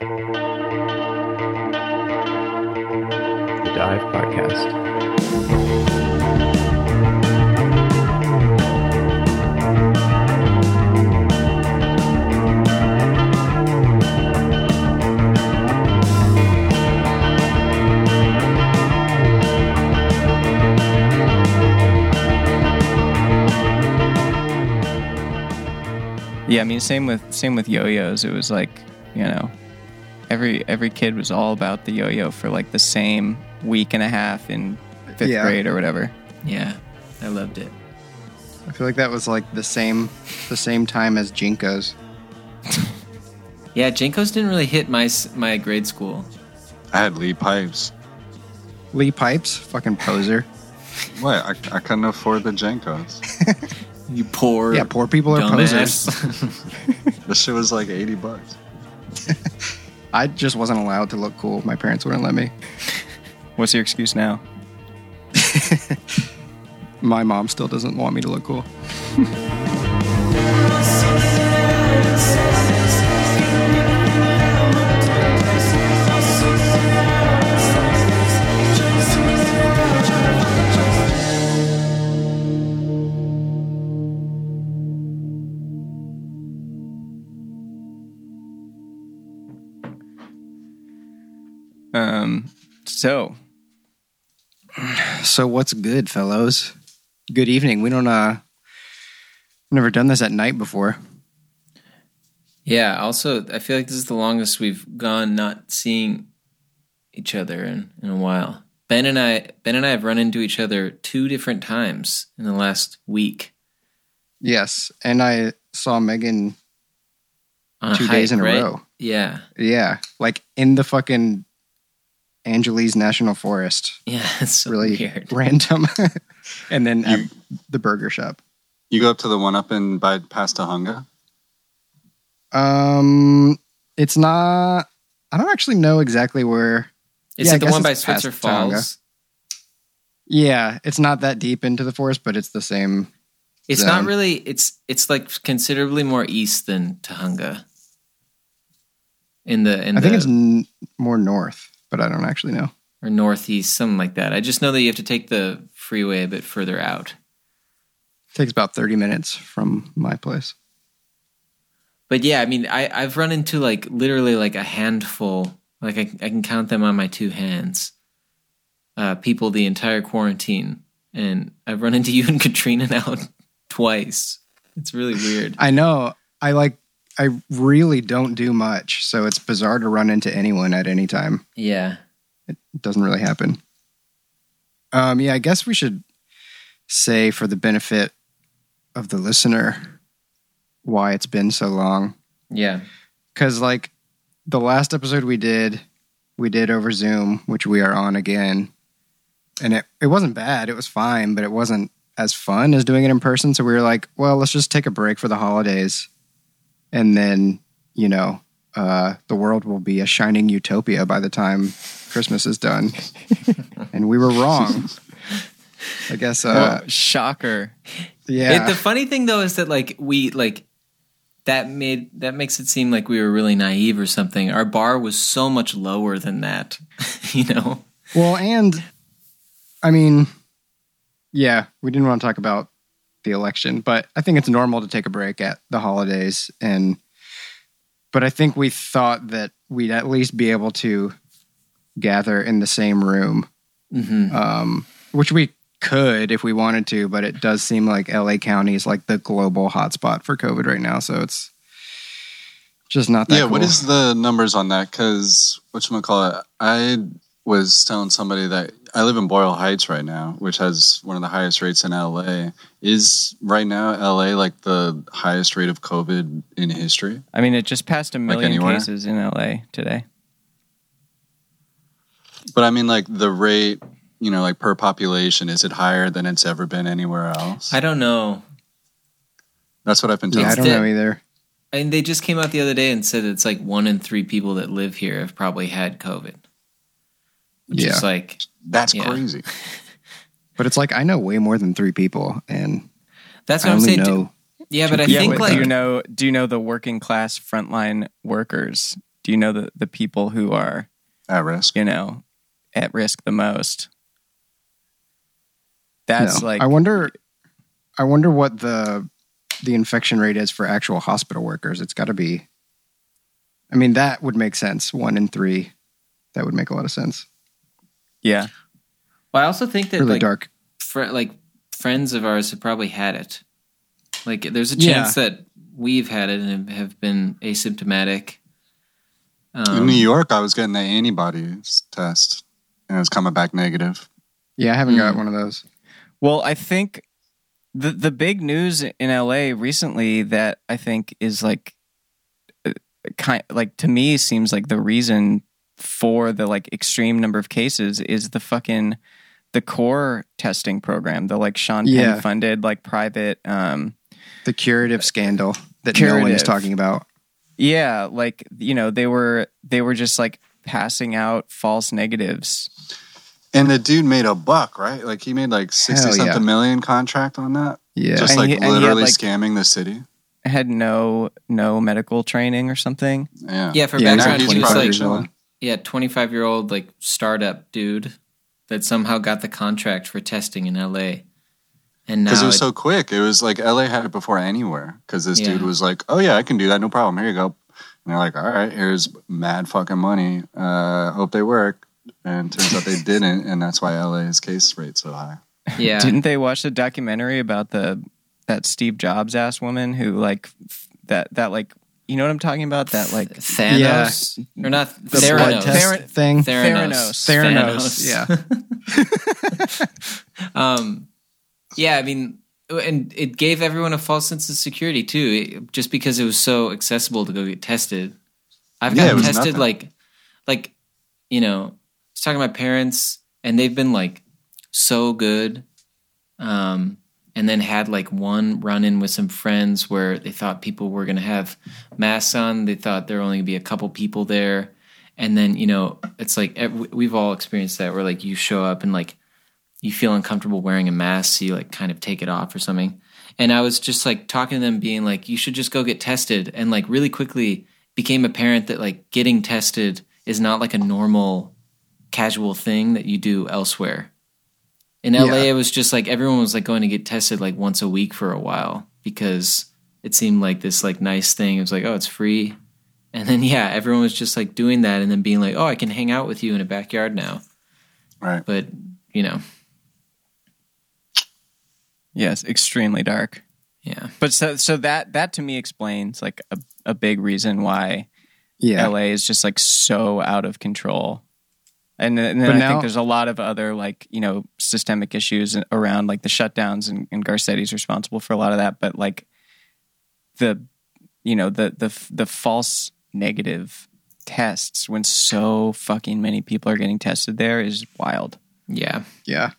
The Dive Podcast. Yeah, I mean, same with same with yo-yos. It was like, you know, every every kid was all about the yo-yo for like the same week and a half in fifth Yeah. grade or whatever. Yeah, I loved it. I feel like that was like the same the same time as JNCOs. Yeah, JNCOs didn't really hit my my grade school. I had Lee Pipes. Lee Pipes, fucking poser. What? I, I couldn't afford the JNCOs. You poor Yeah, poor people are posers. dumbass. this shit was like 80 bucks. I just wasn't allowed to look cool. My parents wouldn't let me. What's your excuse now? My mom still doesn't want me to look cool. so So what's good, fellows? Good evening. We don't uh never done this at night before. yeah. Also, I feel like this is the longest we've gone not seeing each other in, in a while. Ben and I, Ben and I have run into each other two different times in the last week. Yes. And I saw Megan two a days hike, in a right? row. Yeah, Yeah. Like in the fucking Angeles National Forest. yeah. It's so really weird. random. and then at You- the burger shop. You go up to the one up in by past Tujunga? Um it's not I don't actually know exactly where Is Yeah, I the one by it's Switzer Falls? Yeah, it's not that deep into the forest, but it's the same. It's zone. not really. It's it's like considerably more east than Tujunga. In the in I the think it's n- more north, but I don't actually know. or northeast, something like that. I just know that you have to take the freeway a bit further out. It takes about 30 minutes from my place. But yeah, I mean, I I've run into like literally like a handful. Like I I can count them on my two hands. Uh, people the entire quarantine, and I've run into you and Katrina now twice. It's really weird. I know. I like I really don't do much, so it's bizarre to run into anyone at any time. Yeah. It doesn't really happen. Um yeah, I guess we should say for the benefit of the listener why it's been so long. Yeah. Cuz like the last episode we did, we did over Zoom, which we are on again. And it it wasn't bad. It was fine, but it wasn't as fun as doing it in person, so we were like, well, let's just take a break for the holidays. And then, you know, uh the world will be a shining utopia by the time Christmas is done. and we were wrong. I guess uh Oh, shocker. yeah. It, the funny thing though is that like we like that made that makes it seem like we were really naive or something. Our bar was so much lower than that, you know. Well, and I mean, yeah, we didn't want to talk about the election, but I think it's normal to take a break at the holidays. And, but I think we thought that we'd at least be able to gather in the same room, Mm-hmm. um, which we could if we wanted to, but it does seem like LA County is like the global hotspot for COVID right now. So it's just not that yeah, what cool. is the numbers on that? Because, what call it I was telling somebody that I live in Boyle Heights right now, which has one of the highest rates in LA. Is right now LA like the highest rate of COVID in history? I mean, it just passed a million anywhere? cases in LA today. But I mean, like the rate, you know, like per population, is it higher than it's ever been anywhere else? I don't know. That's what I've been told. Yeah, I don't the- know either. And they just came out the other day and said it's like one in three people that live here have probably had COVID. Which Yeah. is like That's Yeah. crazy. But it's like I know way more than three people, and that's I what I'm only saying. know Yeah, but I yeah, think like do you know do you know the working class frontline workers do you know the the people who are At risk. you know at risk the most? That's No. like I wonder. I wonder what the the infection rate is for actual hospital workers. It's got to be. I mean, that would make sense. One in three. That would make a lot of sense. Yeah. Well, I also think that Really like dark. fr- like friends of ours have probably had it. Like there's a Yeah. chance that we've had it and have been asymptomatic. In Um, New York, I was getting the antibodies test, and it was coming back negative. Yeah, I haven't got Mm. one of those. Well, I think the the big news in LA recently that I think is like uh, kind like to me seems like the reason for the like extreme number of cases is the fucking the core testing program, the like Sean Penn Yeah. funded like private um The curative scandal that no one is talking about. yeah, like you know, they were they were just like passing out false negatives. And the dude made a buck, right? Like he made like sixty Hell yeah. something million contract on that, Yeah, just And like he- and he had, literally like- scamming the city. Had no no medical training or something. Yeah, yeah, for Yeah, Now background, he's he was probably probably like years chilling. old. Yeah, 25 year old like startup dude that somehow got the contract for testing in LA. And Because it was it- so quick. It was like LA had it before anywhere. Because this Yeah. dude was like, "Oh yeah, I can do that, no problem. Here you go." And they're like, "All right, here's mad fucking money. Uh, hope they work." And turns out they didn't, and that's why LA's case rate so high. yeah, Didn't they watch the documentary about the that Steve Jobs ass woman who like f- that that like you know what I'm talking about that like Thanos yeah. or not the Theranos. blood test Thera- thing. Theranos. Theranos. Theranos, um, yeah, I mean, and it gave everyone a false sense of security too, it- just because it was so accessible to go get tested. I've gotten was tested nothing. like, like, you know, I was talking to my parents, and they've been like so good. Um, and then had like one run in with some friends where they thought people were going to have masks on. They thought there were only going to be a couple people there. And then, you know, it's like we've all experienced that where like you show up and like you feel uncomfortable wearing a mask, so you like kind of take it off or something. And I was just like talking to them, being like, you should just go get tested. And like really quickly became apparent that like getting tested is not like a normal casual thing that you do elsewhere. In LA, Yeah. it was just like everyone was like going to get tested like once a week for a while because it seemed like this like nice thing. It was like, oh, it's free. And then yeah, everyone was just like doing that and then being like, oh, I can hang out with you in a backyard now. Right. But you know, yes extremely dark. yeah, But so so that that to me explains like a, a big reason why yeah. LA is just like so out of control. And, and then But I now- think there's a lot of other like you know systemic issues around like the shutdowns and, and Garcetti's responsible for a lot of that. But like the you know the the the false negative tests when so fucking many people are getting tested there is wild. yeah, Yeah.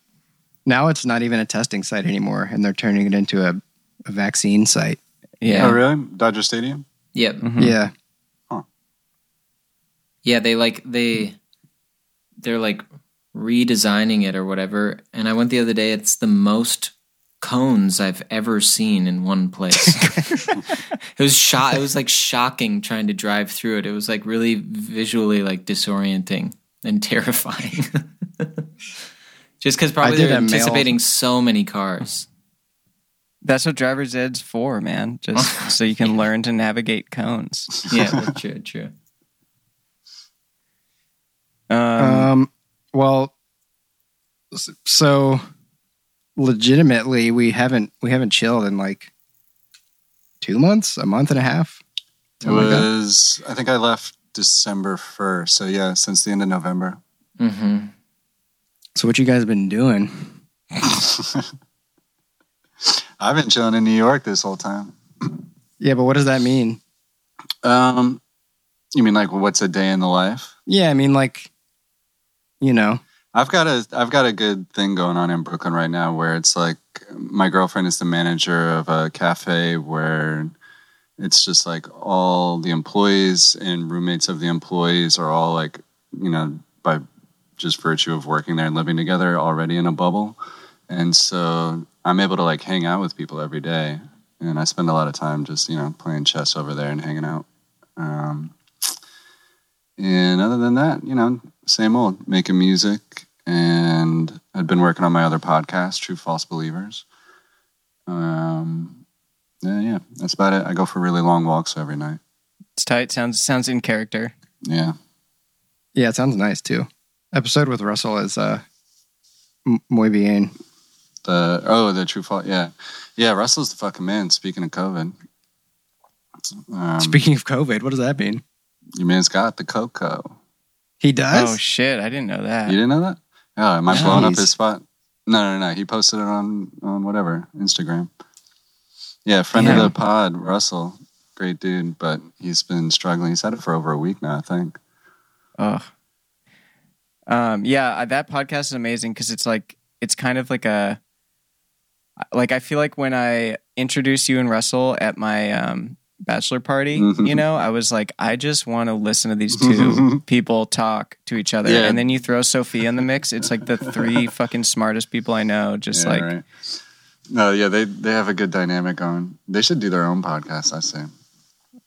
Now it's not even a testing site anymore, and they're turning it into a, a vaccine site. Yeah. Oh really? Dodger Stadium? yep, Mhm. Yeah. yeah. They like they they're like redesigning it or whatever. And I went the other day. It's the most cones I've ever seen in one place. it was shot. It was like shocking trying to drive through it. It was like really visually like disorienting and terrifying. Just because probably they're a mail- anticipating so many cars. That's what driver's ed's for, man. Just so you can learn to navigate cones. Yeah, true, true. Um, Um, well, so legitimately, we haven't we haven't chilled in like two months, a month and a half. It Something like was. I think I left December first. So yeah, since the end of November. hmm So what you guys been doing? I've been chilling in New York this whole time. Yeah, but what does that mean? Um, you mean like what's a day in the life? Yeah, I mean like, you know, I've got a I've got a good thing going on in Brooklyn right now where it's like my girlfriend is the manager of a cafe where it's just like all the employees and roommates of the employees are all like you know by just virtue of working there and living together already in a bubble. And so i'm able to like hang out with people every day. And i spend a lot of time just you know playing chess over there and hanging out. Um, And other than that, you know, same old, making music. And I'd been working on my other podcast, True False Believers. Um, yeah, yeah, that's about it. I go for really long walks every night. It's tight. Sounds sounds in character. Yeah. Yeah, it sounds nice too. Episode with Russell is uh, m- muy bien. The oh, the True False. Yeah, yeah. Russell's the fucking man. Speaking of COVID, um, Speaking of COVID, what does that mean? your man's got the cocoa. He does. Oh shit! I didn't know that. You didn't know that? Oh, am I blowing up his spot? No, no, no. He posted it on on whatever Instagram. Yeah, friend Yeah. of the pod, Russell, great dude, but he's been struggling. He's had it for over a week now, I think. Ugh. Um, yeah, uh, that podcast is amazing because it's like it's kind of like a like I feel like when I introduced you and Russell at my um, bachelor party, Mhm. you know, I was like, I just want to listen to these two people talk to each other, Yeah. and then you throw Sophia in the mix. It's like the three fucking smartest people I know. Just Yeah, like, right. no, yeah, they they have a good dynamic going. They should do their own podcast. I say.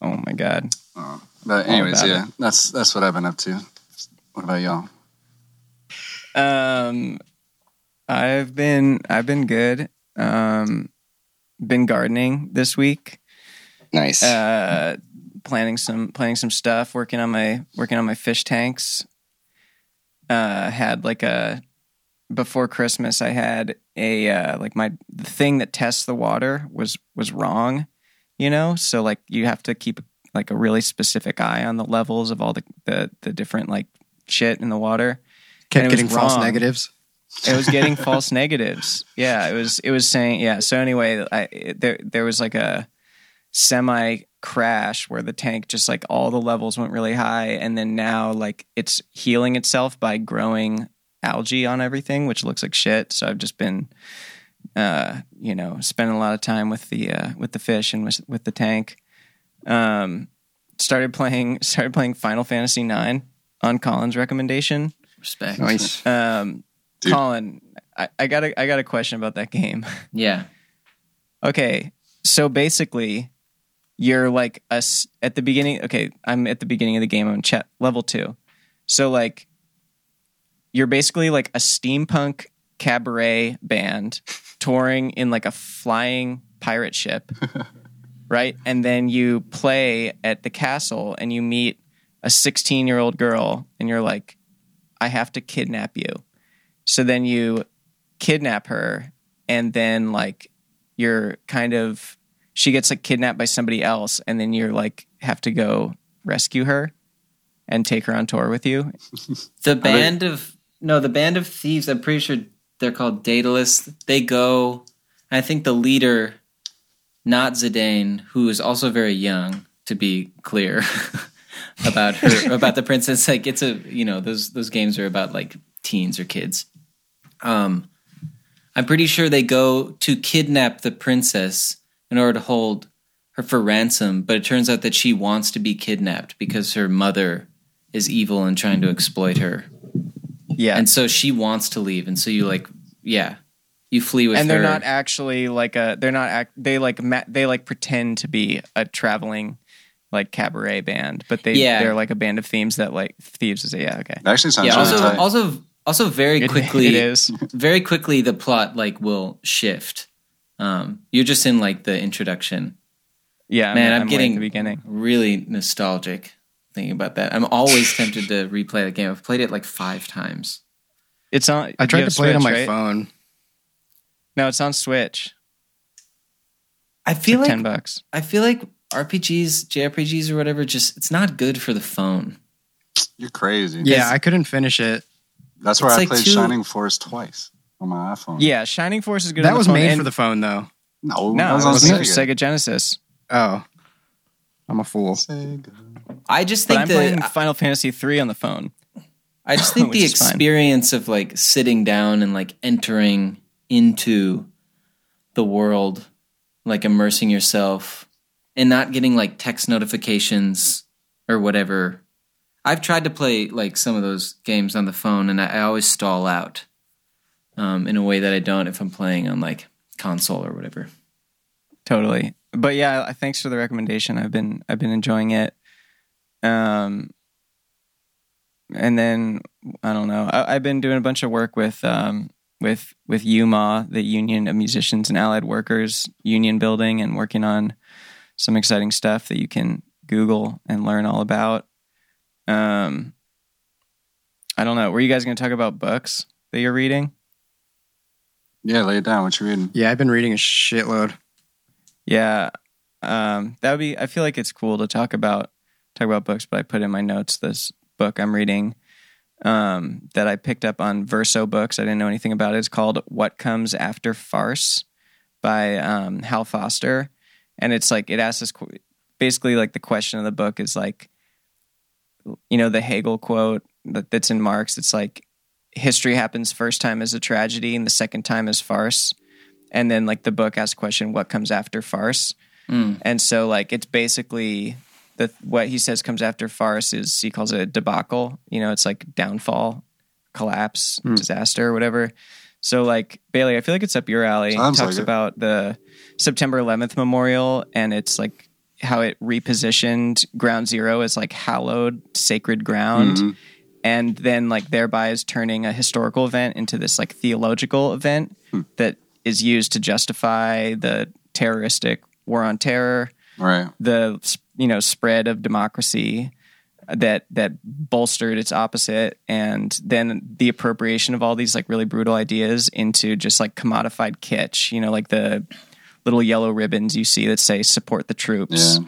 oh my god, Uh, but anyways, yeah, that's that's what I've been up to. What about y'all? Um, I've been I've been good. Um, been gardening this week. Nice. Uh, planning some planning some stuff. Working on my working on my fish tanks. Uh, had like a before Christmas. I had a uh, like my the thing that tests the water was was wrong. You know, so like you have to keep like a really specific eye on the levels of all the the, the different like shit in the water. Kept getting false negatives. It was getting false negatives. Yeah, it was. It was saying. Yeah. So anyway, I, it- there there was like a semi crash where the tank just like all the levels went really high, and then now like it's healing itself by growing algae on everything, which looks like shit. So I've just been, uh, you know, spending a lot of time with the uh, with the fish and with with the tank. Um, started playing started playing Final Fantasy Nine on Colin's recommendation. Respect. Nice. Um, Dude. Colin, I, I got a I got a question about that game. Yeah. okay, so basically, you're like a s- at the beginning. Okay, I'm at the beginning of the game. I'm chat level two. So like, you're basically like a steampunk cabaret band touring in like a flying pirate ship, right? And then you play at the castle and you meet a 16 year old girl, and you're like, I have to kidnap you. So then you kidnap her, and then like you're kind of she gets like kidnapped by somebody else, and then you're like have to go rescue her and take her on tour with you. The band of no, the band of thieves. I'm pretty sure they're called Daedalus. They go. I think the leader, not Zidane, who is also very young, to be clear about her about the princess. Like it's a you know those those games are about like teens or kids. Um, I'm pretty sure they go to kidnap the princess in order to hold her for ransom. But it turns out that she wants to be kidnapped because her mother is evil and trying to exploit her. Yeah, And so she wants to leave, and so you like, yeah, you flee with and they're not actually like a they're not act they like ma- they like pretend to be a traveling like cabaret band, but they Yeah. they're like a band of themes that like thieves is a, yeah okay. It actually sounds yeah. really Also, tight. also, also, very It- quickly, it is. very quickly, the plot like will shift. Um, you're just in like the introduction. Yeah, Man, I'm way at getting the beginning. really nostalgic thinking about that. I'm always tempted to replay the game. I've played it like five times. It's on. I tried to play it on my right? phone. No, it's on Switch. I feel like ten bucks. I feel like RPGs, JRPGs, or whatever, just it's not good for the phone. You're crazy. Yeah, I couldn't finish it. That's where It's I like played two- Shining Force twice on my iPhone. Yeah, Shining Force is good. That on the was phone, made and- for the phone, though. No, No, that it was was made for Sega. Sega Genesis. Oh, I'm a fool. Sega. I just But think I'm playing that Final Fantasy three on the phone. I just think the is fine. experience of like sitting down and like entering into the world, like immersing yourself and not getting like text notifications or whatever. I've tried to play like some of those games on the phone and I, I always stall out um, in a way that I don't if I'm playing on like console or whatever. Totally. But yeah, thanks for the recommendation. I've been I've been enjoying it. Um and then I don't know. I, I've been doing a bunch of work with um, with with UMA, the Union of Musicians and Allied Workers Union Building, and working on some exciting stuff that you can Google and learn all about. Um, I don't know. Were you guys going to talk about books that you're reading? Yeah, lay it down. What you reading? Yeah, I've been reading a shitload. Yeah, um, that would be. I feel like it's cool to talk about talk about books, but I put in my notes this book I'm reading um, that I picked up on Verso Books. I didn't know anything about it. It's called "What Comes After Farce" by um, Hal Foster, and it's like it asks this basically like the question of the book is like, you know, the Hegel quote that, that's in Marx. It's like history happens first time as a tragedy and the second time as farce, and then like the book asks the question, "What comes after farce?" Mm. And so like it's basically the what he says comes after farce is he calls it a debacle. You know, it's like downfall, collapse, Hmm. disaster, or whatever. So like Bailey, I feel like it's up your alley. Sounds Talks like about the September 11th memorial and it's like how it repositioned Ground Zero as like hallowed sacred ground. Mhm. And then like thereby is turning a historical event into this like theological event Hmm. that is used to justify the terroristic war on terror Right. the you know spread of democracy that that bolstered its opposite and then the appropriation of all these like really brutal ideas into just like commodified kitsch you know like the little yellow ribbons you see that say support the troops Yeah.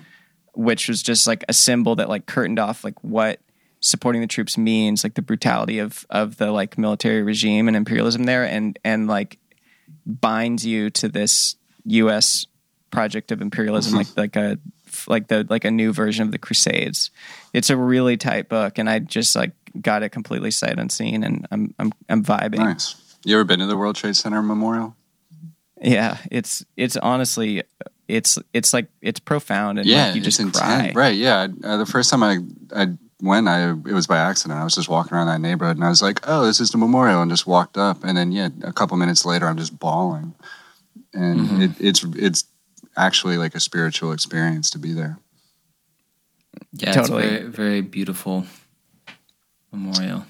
which was just like a symbol that like curtained off like what supporting the troops means like the brutality of of the like military regime and imperialism there and and like binds you to this US project of imperialism like like a like the like a new version of the crusades it's a really tight book and i just like got it completely sight unseen and i'm i'm i'm vibing Nice. You ever been to the World Trade Center Memorial? yeah it's it's honestly it's it's like it's profound and yeah, like you just cry. Right. Yeah. Uh, the first time I I went, I it was by accident. I was just walking around that neighborhood, and I was like, "Oh, this is the memorial," and just walked up. And then, yeah, a couple minutes later, I'm just bawling, and Mm-hmm. it, it's it's actually like a spiritual experience to be there. Yeah, Totally. it's very very beautiful memorial.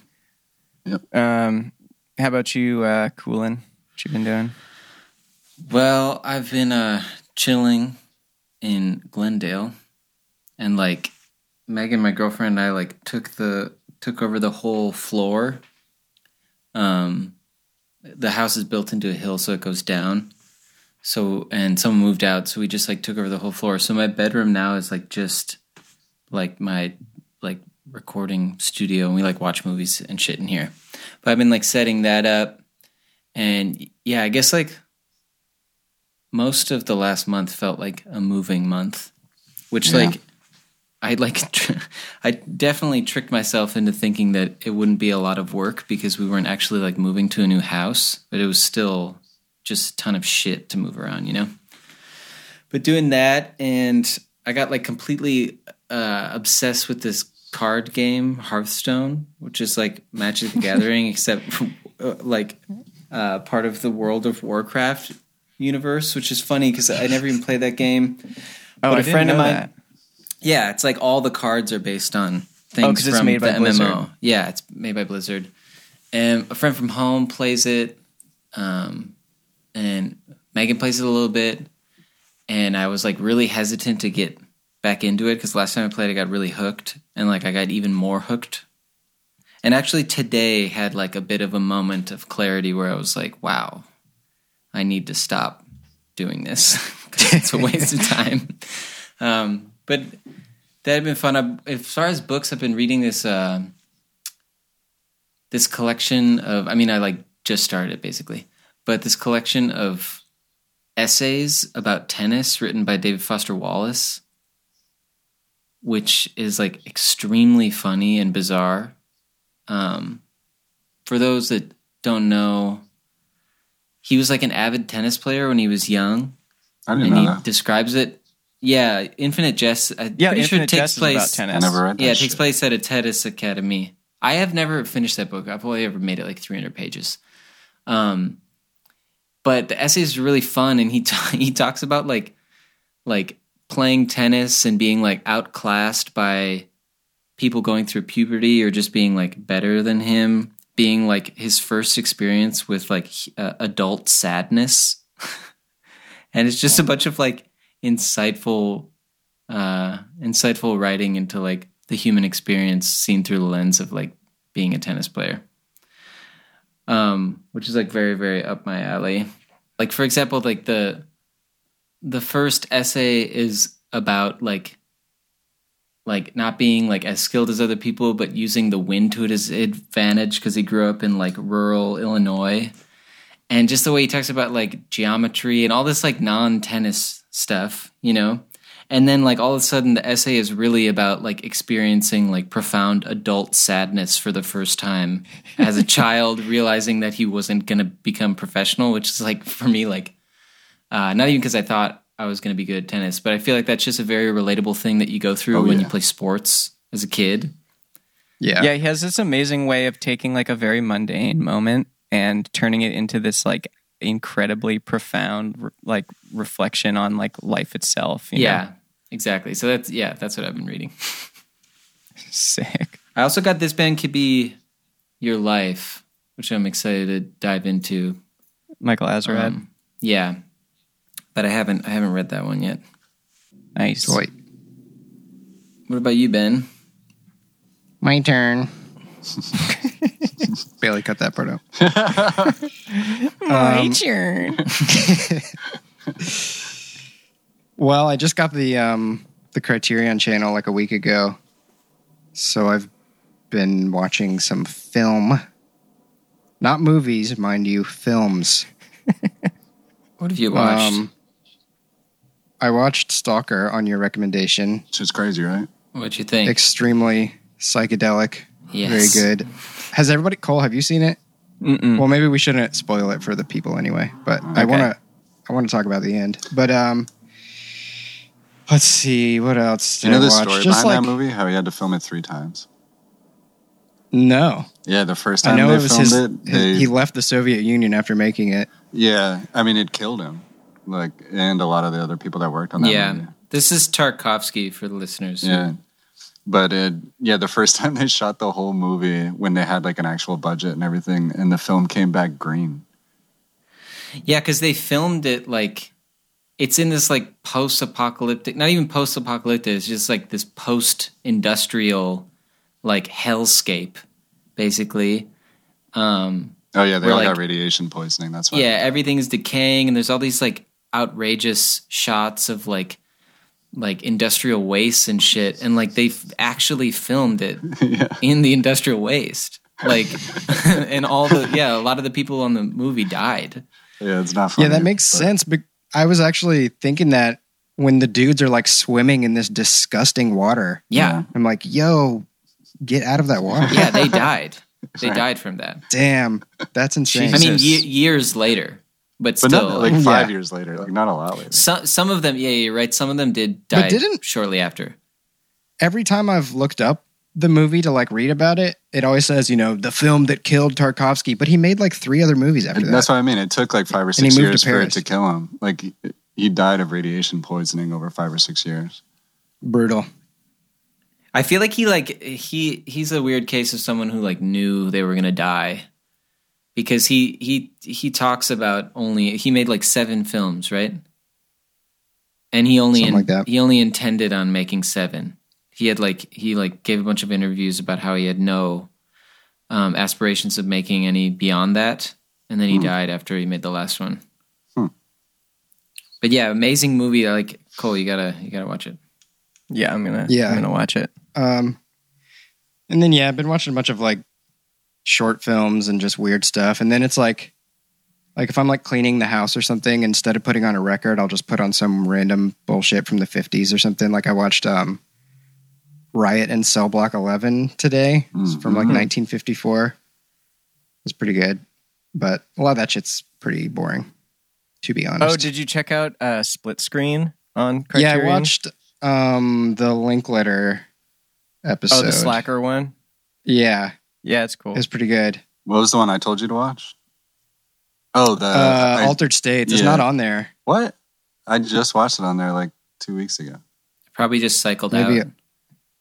um how about you uh Colin what you been doing Well, I've been uh chilling in Glendale and like Megan, my girlfriend and I like took the took over the whole floor. Um the house is built into a hill so it goes down. So and someone moved out, so we just like took over the whole floor. So my bedroom now is like just like my like recording studio and we like watch movies and shit in here. But I've been like setting that up and yeah, I guess like most of the last month felt like a moving month, which Yeah. like I like tr- I definitely tricked myself into thinking that it wouldn't be a lot of work because we weren't actually like moving to a new house, but it was still just a ton of shit to move around, you know. But doing that and I got like completely uh, obsessed with this card game Hearthstone, which is like Magic the Gathering except uh, like uh, part of the World of Warcraft universe, which is funny because I never even played that game. oh But I a didn't friend of mine- that. Yeah, it's like all the cards are based on things Oh, 'cause it's from made by the Blizzard. MMO. Yeah, it's made by Blizzard. And a friend from home plays it, um, and Megan plays it a little bit. And I was like really hesitant to get back into it because last time I played, I got really hooked, and like I got even more hooked. And actually, today had like a bit of a moment of clarity where I was like, "Wow, I need to stop doing this it's a waste of time." Um, but that had been fun. I, as far as books, I've been reading this uh, this collection of. I mean, I like just started it basically, but this collection of essays about tennis written by David Foster Wallace, which is like extremely funny and bizarre. Um, for those that don't know, he was like an avid tennis player when he was young I didn't and know he that. describes it. Yeah, Infinite Jest. I'm yeah pretty sure infinite it takes jest is place. about tennis I never read that. Yeah, it takes shit. place at a tennis academy. I have never finished that book. I've only ever made it like 300 pages. Um, but the essay is really fun, and he t- he talks about like like playing tennis and being like outclassed by people going through puberty or just being like better than him, being like his first experience with like uh, adult sadness. and it's just a bunch of like insightful uh insightful writing into like the human experience seen through the lens of like being a tennis player. Um which is like very very up my alley. Like for example like the the first essay is about like like not being like as skilled as other people but using the wind to his advantage because he grew up in like rural illinois and just the way he talks about like geometry and all this like non-tennis stuff you know and then like all of a sudden the essay is really about like experiencing like profound adult sadness for the first time as a child realizing that he wasn't going to become professional which is like for me like uh, not even because I thought I was going to be good at tennis, but I feel like that's just a very relatable thing that you go through Oh, when yeah. you play sports as a kid. Yeah. Yeah, he has this amazing way of taking like a very mundane moment and turning it into this like incredibly profound re- like reflection on like life itself. you know? Yeah, exactly. So that's yeah, that's what I've been reading. sick. I also got this band could be your life, which I'm excited to dive into. Michael Azerrad. Um, yeah, but I haven't I haven't read that one yet. nice. Wait. What about you, Ben? My turn. Bailey cut that part out. My Um, turn. Well, I just got the um the Criterion channel like a week ago. So I've been watching some film. Not movies, mind you, films. What have you watched? Um I watched Stalker on your recommendation. So it's crazy, right? What'd you think? Extremely psychedelic. Yes. Very good. Has everybody Cole, have you seen it? Mm-mm. Well, maybe we shouldn't spoil it for the people anyway. But I want to, I want to talk about the end. But um, let's see what else. Do you know I the watch? story Just behind like that movie? How he had to film it three times. no, Yeah, the first time I time know they it was filmed his. it, his- they, he left the Soviet Union after making it. yeah, I mean, it killed him, like, and a lot of the other people that worked on that yeah, movie. this is Tarkovsky for the listeners. who- Yeah. But it, yeah, the first time they shot the whole movie when they had like an actual budget and everything, and the film came back green. Yeah, because they filmed it like it's in this like post-apocalyptic, not even post-apocalyptic. It's just like this post-industrial like hellscape, basically. Um, Oh yeah, they Where, all like- got radiation poisoning. That's why. yeah, everything's decaying, and there's all these like outrageous shots of like like industrial waste and shit, and like they actually filmed it yeah. in the industrial waste. Like, and all the yeah, a lot of the people on the movie died. Yeah, it's not funny. yeah, that makes but- sense. But I was actually thinking that when the dudes are like swimming in this disgusting water, Yeah, I'm like, yo, get out of that water. yeah, they died. They died from that. Damn, that's insane. I mean, Jesus. ye- years later, but But still, not like Yeah. five years later, like not a lot later. some some of them, yeah, you're right. Some of them did die. But die didn't- shortly after. every time I've looked up the movie to like read about it, it always says, you know, the film that killed Tarkovsky, but he made like three other movies after And that. that's what I mean. It took like five or six years for it to kill him. Like he- he died of radiation poisoning over five or six years. Brutal. I feel like he like he he's a weird case of someone who like knew they were gonna die because he he he talks about only he made like seven films, right? And he only Something like that. he only intended on making seven. He had like he like gave a bunch of interviews about how he had no um, aspirations of making any beyond that, and then he Hmm. died after he made the last one. Hmm. But yeah, amazing movie. I Like Cole, you gotta you gotta watch it. Yeah, I'm gonna. Yeah. I'm gonna watch it. Um, and then yeah, I've been watching a bunch of like short films and just weird stuff. And then it's like, like if I'm like cleaning the house or something, instead of putting on a record, I'll just put on some random bullshit from the 50s or something. Like I watched um, Riot in Cell Block 11 today It's from like Mhm. 1954. It's pretty good, but a lot of that shit's pretty boring, to be honest. Oh, did you check out uh, Split Screen on yeah, I watched um, the Linklater episode. Oh, the Slacker one. Yeah, Yeah, it's cool. It's pretty good. What was the one I told you to watch? Oh, the uh, I- Altered States. It's yeah. not on there. what? I just watched it on there like two weeks ago. Probably just cycled Maybe out.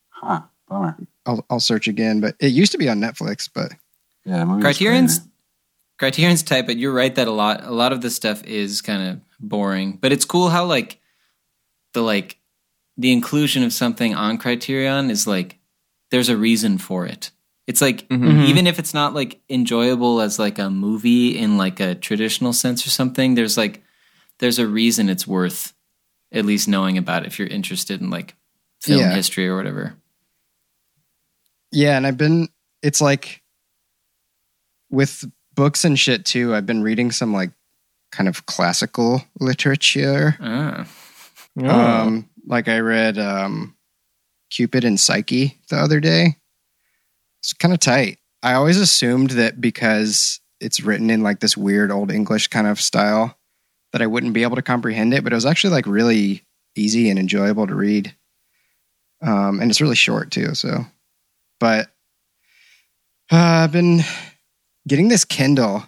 Huh? Bummer. I'll I'll search again. But it used to be on Netflix, but Yeah, the movie was Criterion's great. Criterion's tight, but you're right that a lot a lot of the stuff is kind of boring. But it's cool how like the like the inclusion of something on Criterion is like there's a reason for it. It's like Mhm. even if it's not like enjoyable as like a movie in like a traditional sense or something, there's like there's a reason it's worth at least knowing about if you're interested in like film Yeah. history or whatever. yeah, and I've been. It's like with books and shit too. I've been reading some like kind of classical literature. Ah. Oh. Um, like I read um, Cupid and Psyche the other day. It's kind of tight. I always assumed that because it's written in like this weird old English kind of style that I wouldn't be able to comprehend it, but it was actually like really easy and enjoyable to read. Um, and it's really short too. So, but uh, I've been getting this Kindle.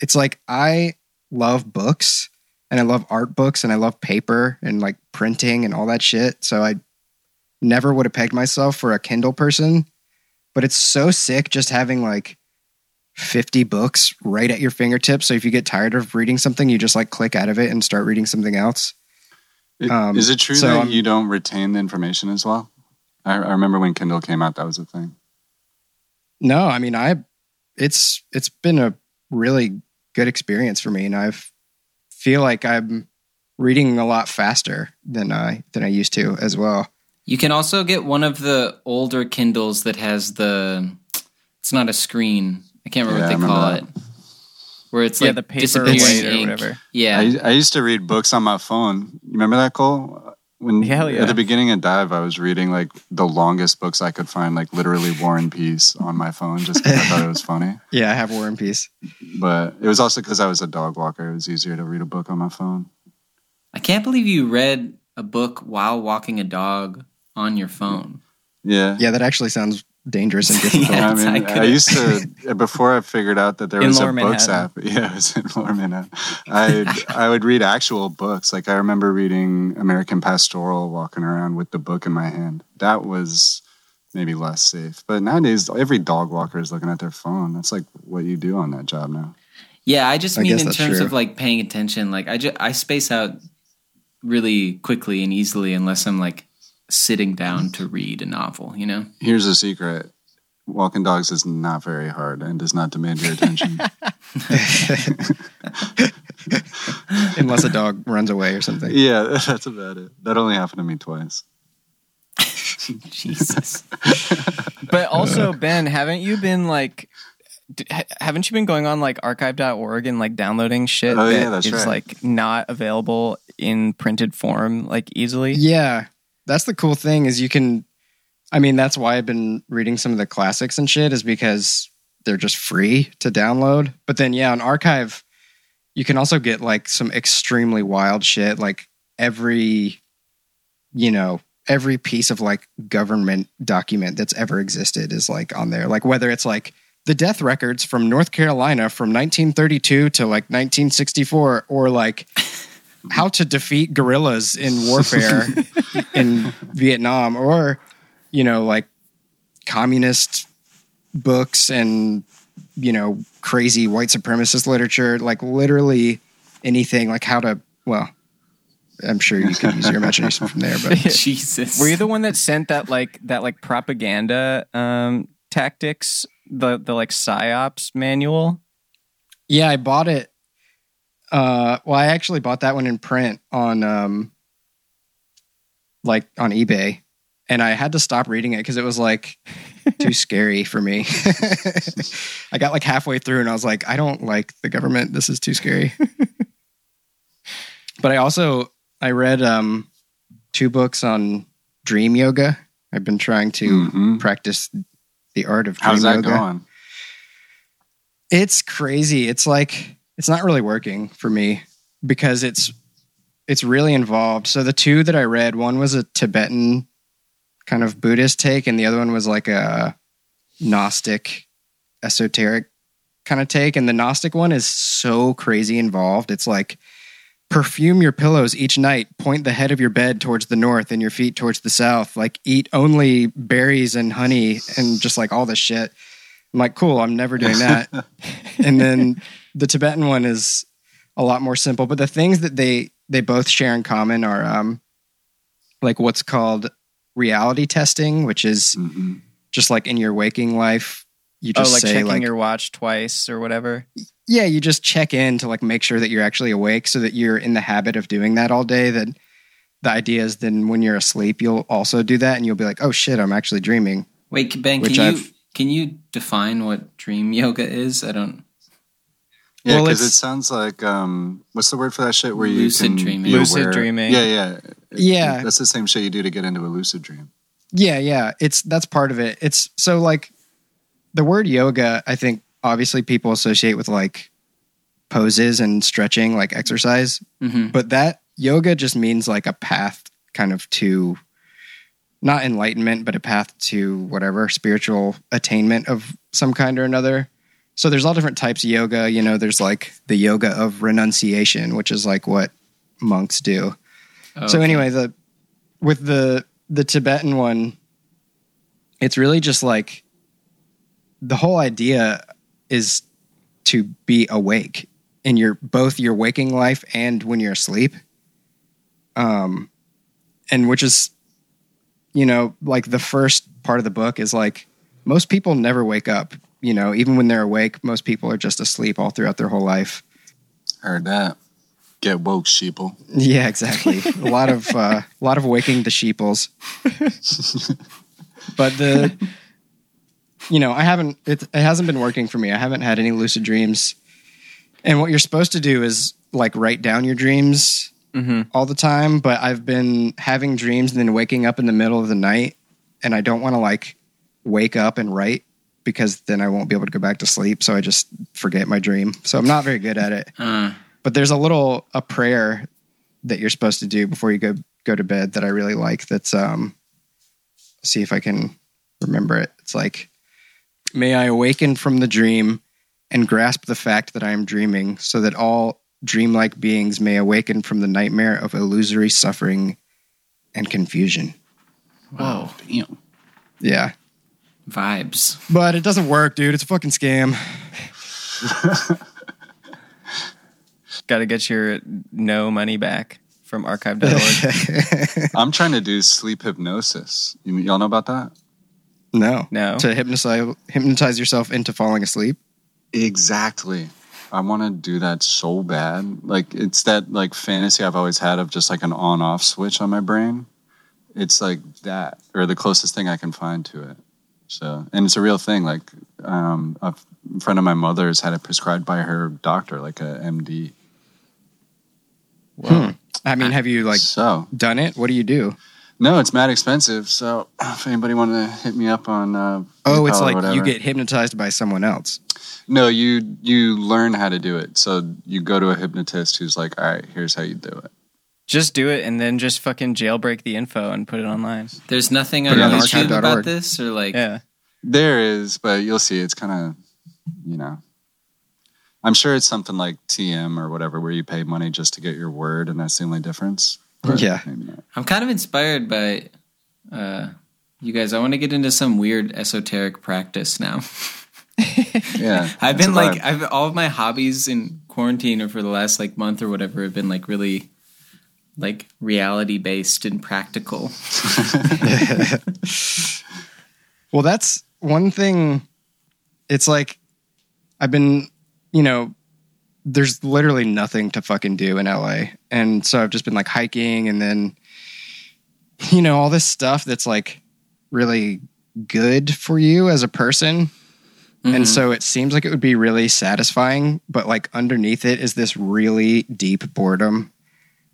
It's like I love books and I love art books and I love paper and like printing and all that shit. So I never would have pegged myself for a Kindle person, but it's so sick just having like 50 books right at your fingertips. So if you get tired of reading something, you just like click out of it and start reading something else. It- um, is it true so that I'm- you don't retain the information as well? I, I remember when Kindle came out, that was a thing. No, I mean I it's it's been a really good experience for me and I feel like I'm reading a lot faster than I than I used to as well. You can also get one of the older Kindles that has the. It's not a screen. I can't remember Yeah, what they call remember it. Where it's Yeah, like the paper disappearing weight or ink. whatever. Yeah, I, I used to read books on my phone. You remember that, Cole? When Hell yeah. at the beginning of Dive, I was reading like the longest books I could find, like literally War and Peace on my phone, just because I thought it was funny. Yeah, I have War and Peace. But it was also because I was a dog walker. It was easier to read a book on my phone. I can't believe you read a book while walking a dog on your phone. Yeah. Yeah, that actually sounds dangerous and difficult. Yeah. I mean, I I, used to before I figured out that there In was Lower a books app. Yeah, it was in Lower Manhattan. I I would read actual books. Like I remember reading American Pastoral, walking around with the book in my hand. That was maybe less safe. But nowadays, every dog walker is looking at their phone. That's like what you do on that job now. Yeah, I just I mean guess in terms true. of like paying attention. Like I just I space out really quickly and easily unless I'm like sitting down mm-hmm. to read a novel. You know. Here's a secret. Walking dogs is not very hard and does not demand your attention. Unless a dog runs away or something. yeah, that's about it. That only happened to me twice. Jesus. But also, Ben, haven't you been like, haven't you been going on like archive.org and like downloading shit Oh, that yeah, that's is right. like not available in printed form like easily? Yeah. That's the cool thing is you can I mean, that's why I've been reading some of the classics and shit is because they're just free to download. But then yeah, on archive you can also get like some extremely wild shit like every you know, every piece of like government document that's ever existed is like on there. Like whether it's like the death records from North Carolina from 1932 to like 1964 or like how to defeat guerrillas in warfare in Vietnam or you know like communist books and you know crazy white supremacist literature like literally anything like how to well I'm sure you can use your imagination from there but Jesus. Were you the one that sent that like that like propaganda um tactics the the like psyops manual? Yeah, I bought it. Uh, well, I actually bought that one in print on, um, like on eBay, and I had to stop reading it because it was like too scary for me. I got like halfway through, and I was like, I don't like the government. This is too scary. but I also I read um two books on dream yoga. I've been trying to Mhm. practice the art of dream How's that yoga. going? It's crazy. It's like it's not really working for me because it's it's really involved. So the two that I read, one was a Tibetan kind of Buddhist take, and the other one was like a Gnostic, esoteric kind of take. And the Gnostic one is so crazy involved. It's like perfume your pillows each night. Point the head of your bed towards the north and your feet towards the south. Like eat only berries and honey and just like all this shit. I'm like, cool. I'm never doing that. and then the Tibetan one is a lot more simple. But the things that they they both share in common are um like what's called reality testing, which is Mhm. just like in your waking life. You Oh, just like say checking like your watch twice or whatever. yeah, you just check in to like make sure that you're actually awake so that you're in the habit of doing that all day. That the idea is then when you're asleep, you'll also do that and you'll be like, oh shit, I'm actually dreaming. Wait, Ben, Which can you I've- can you define what dream yoga is? I don't. Yeah, Well, because it sounds like um, what's the word for that shit where you Lucid can dreaming. Lucid aware- dreaming. Yeah, yeah, Yeah. That's the same shit you do to get into a lucid dream. Yeah, yeah. It's that's part of it. It's so like the word yoga, I think obviously people associate with like poses and stretching, like exercise. hmm But that yoga just means like a path kind of to not enlightenment, but a path to whatever spiritual attainment of some kind or another. So there's all different types of yoga. You know, there's like the yoga of renunciation, which is like what monks do. So anyway, the with the the Tibetan one, it's really just like the whole idea is to be awake in your both your waking life and when you're asleep. Um and which is you know, like the first part of the book is like most people never wake up, you know, even when they're awake, most people are just asleep all throughout their whole life. Heard that. Get woke, sheeple. Yeah, exactly. a lot of uh, a lot of waking the sheeples. but the you know, I haven't it, it hasn't been working for me. I haven't had any lucid dreams. And what you're supposed to do is like write down your dreams Mm-hmm. all the time, but I've been having dreams and then waking up in the middle of the night and I don't want to like wake up and write because then I won't be able to go back to sleep, so I just forget my dream. So I'm not very good at it Uh, but there's a little a prayer that you're supposed to do before you go go to bed that I really like. That's um, see if I can remember it. It's like, may I awaken from the dream and grasp the fact that I am dreaming, so that all dreamlike beings may awaken from the nightmare of illusory suffering and confusion. wow, Damn. Yeah, vibes. but it doesn't work, dude. It's a fucking scam. Got to get your no money back from archive.org. I'm trying to do sleep hypnosis. You, y'all know about that? no, No. to hypnotize hypnotize yourself into falling asleep. Exactly. I want to do that so bad. Like it's that like fantasy I've always had of just like an on off switch on my brain. It's like that or the closest thing I can find to it. So, and it's a real thing. Like um, a f- friend of my mother's had it prescribed by her doctor, like a MD. Hmm. I mean, have you like so done it? What do you do? No, it's mad expensive. So if anybody wanted to hit me up on, uh, Oh, it's like you get hypnotized by someone else. no, you you learn how to do it. So you go to a hypnotist who's like, all right, here's how you do it. just do it and then just fucking jailbreak the info and put it online. There's nothing on on YouTube archive.org. about this, or like, Yeah. There is, but you'll see. It's kind of, you know, I'm sure it's something like TM or whatever, where you pay money just to get your word, and that's the only difference. But Yeah. I'm kind of inspired by uh, you guys. I want to get into some weird esoteric practice now. Yeah, I've been like. I've all of my hobbies in quarantine or for the last like month or whatever have been like really like reality based and practical. Well, that's one thing. It's like I've been, you know, there's literally nothing to fucking do in LA. And so I've just been like hiking and then, you know, all this stuff that's like really good for you as a person. And Mhm. so it seems like it would be really satisfying, but like underneath it is this really deep boredom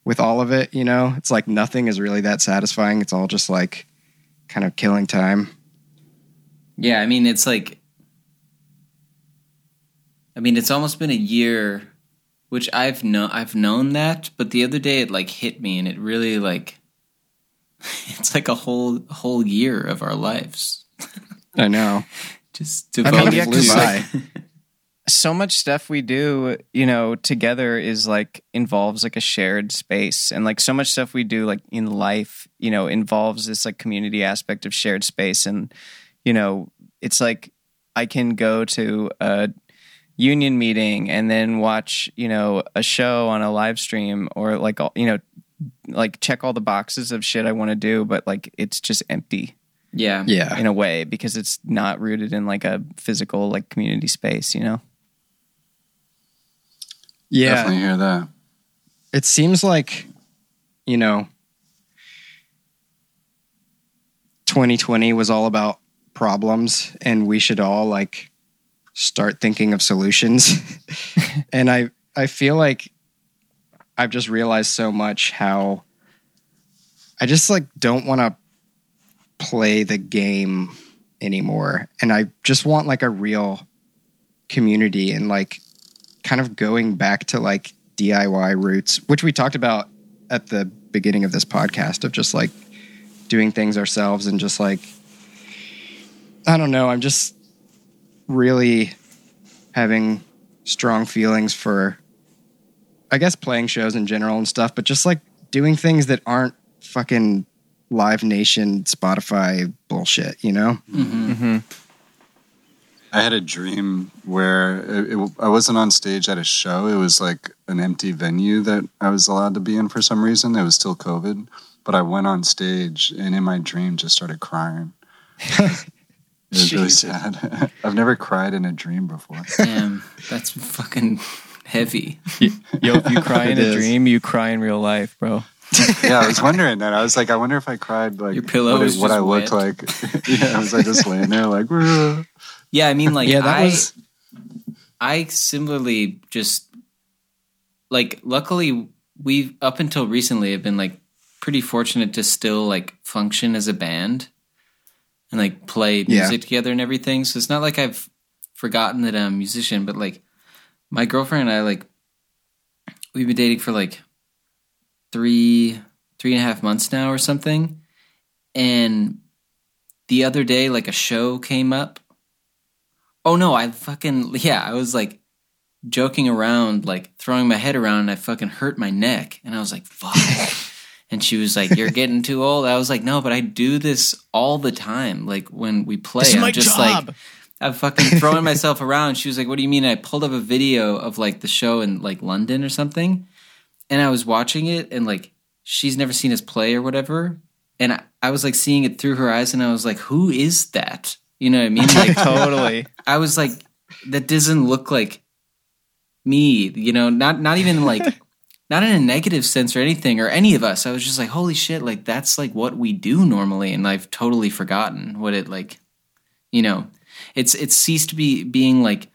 with all of it, you know? It's like nothing is really that satisfying. It's all just like kind of killing time. Yeah, I mean it's like I mean it's almost been a year which I've known I've known that, but the other day it like hit me and it really like it's like a whole whole year of our lives. I know. Just I devoted mean, to it flew by. so much stuff we do, you know, together is like involves like a shared space and like so much stuff we do like in life, you know, involves this like community aspect of shared space and you know, it's like I can go to a union meeting and then watch, you know, a show on a live stream or like you know, like check all the boxes of shit I want to do, but like it's just empty Yeah. Yeah. in a way because it's not rooted in like a physical like community space, you know. Yeah. Definitely hear that. it seems like you know 2020 was all about problems and we should all like start thinking of solutions. And i i feel like i've just realized so much how i just like don't want to play the game anymore. And i just want like a real community and like kind of going back to like DIY roots, which we talked about at the beginning of this podcast of just like doing things ourselves and just like I don't know, I'm just really having strong feelings for I guess playing shows in general and stuff, but just like doing things that aren't fucking Live Nation Spotify bullshit, you know? Mm-hmm. I had a dream where it, it, I wasn't on stage at a show. It was like an empty venue that I was allowed to be in for some reason. It was still COVID, but I went on stage and in my dream just started crying. It was really sad. I've never cried in a dream before. Damn. That's fucking heavy. Yo, if you cry in a is. dream, you cry in real life, bro. yeah, I was wondering that. I was like, I wonder if I cried like Your pillow what, is what I looked wet. like. yeah, I was I just laying there like? "Ugh." Yeah, I mean, like, yeah, that I, was I similarly just like luckily we've up until recently have been like pretty fortunate to still like function as a band and like play Yeah. music together and everything. So it's not like I've forgotten that I'm a musician, but like my girlfriend and I like we've been dating for like three three and a half months now or something. And the other day like a show came up Oh no, I fucking yeah, I was like joking around, like throwing my head around and I fucking hurt my neck. And I was like, fuck. and she was like, You're getting too old. I was like, No, but I do this all the time. Like when we play, I'm just like I'm fucking throwing myself around. She was like, What do you mean? I pulled up a video of like the show in like London or something. And I was watching it and like she's never seen us play or whatever. And I, I was like seeing it through her eyes and I was like, Who is that? You know what I mean? Like totally. I was like, that doesn't look like me, you know, not not even like not in a negative sense or anything or any of us. I was just like, holy shit, like that's like what we do normally, and I've totally forgotten what it like. You know, it's it's ceased to be being like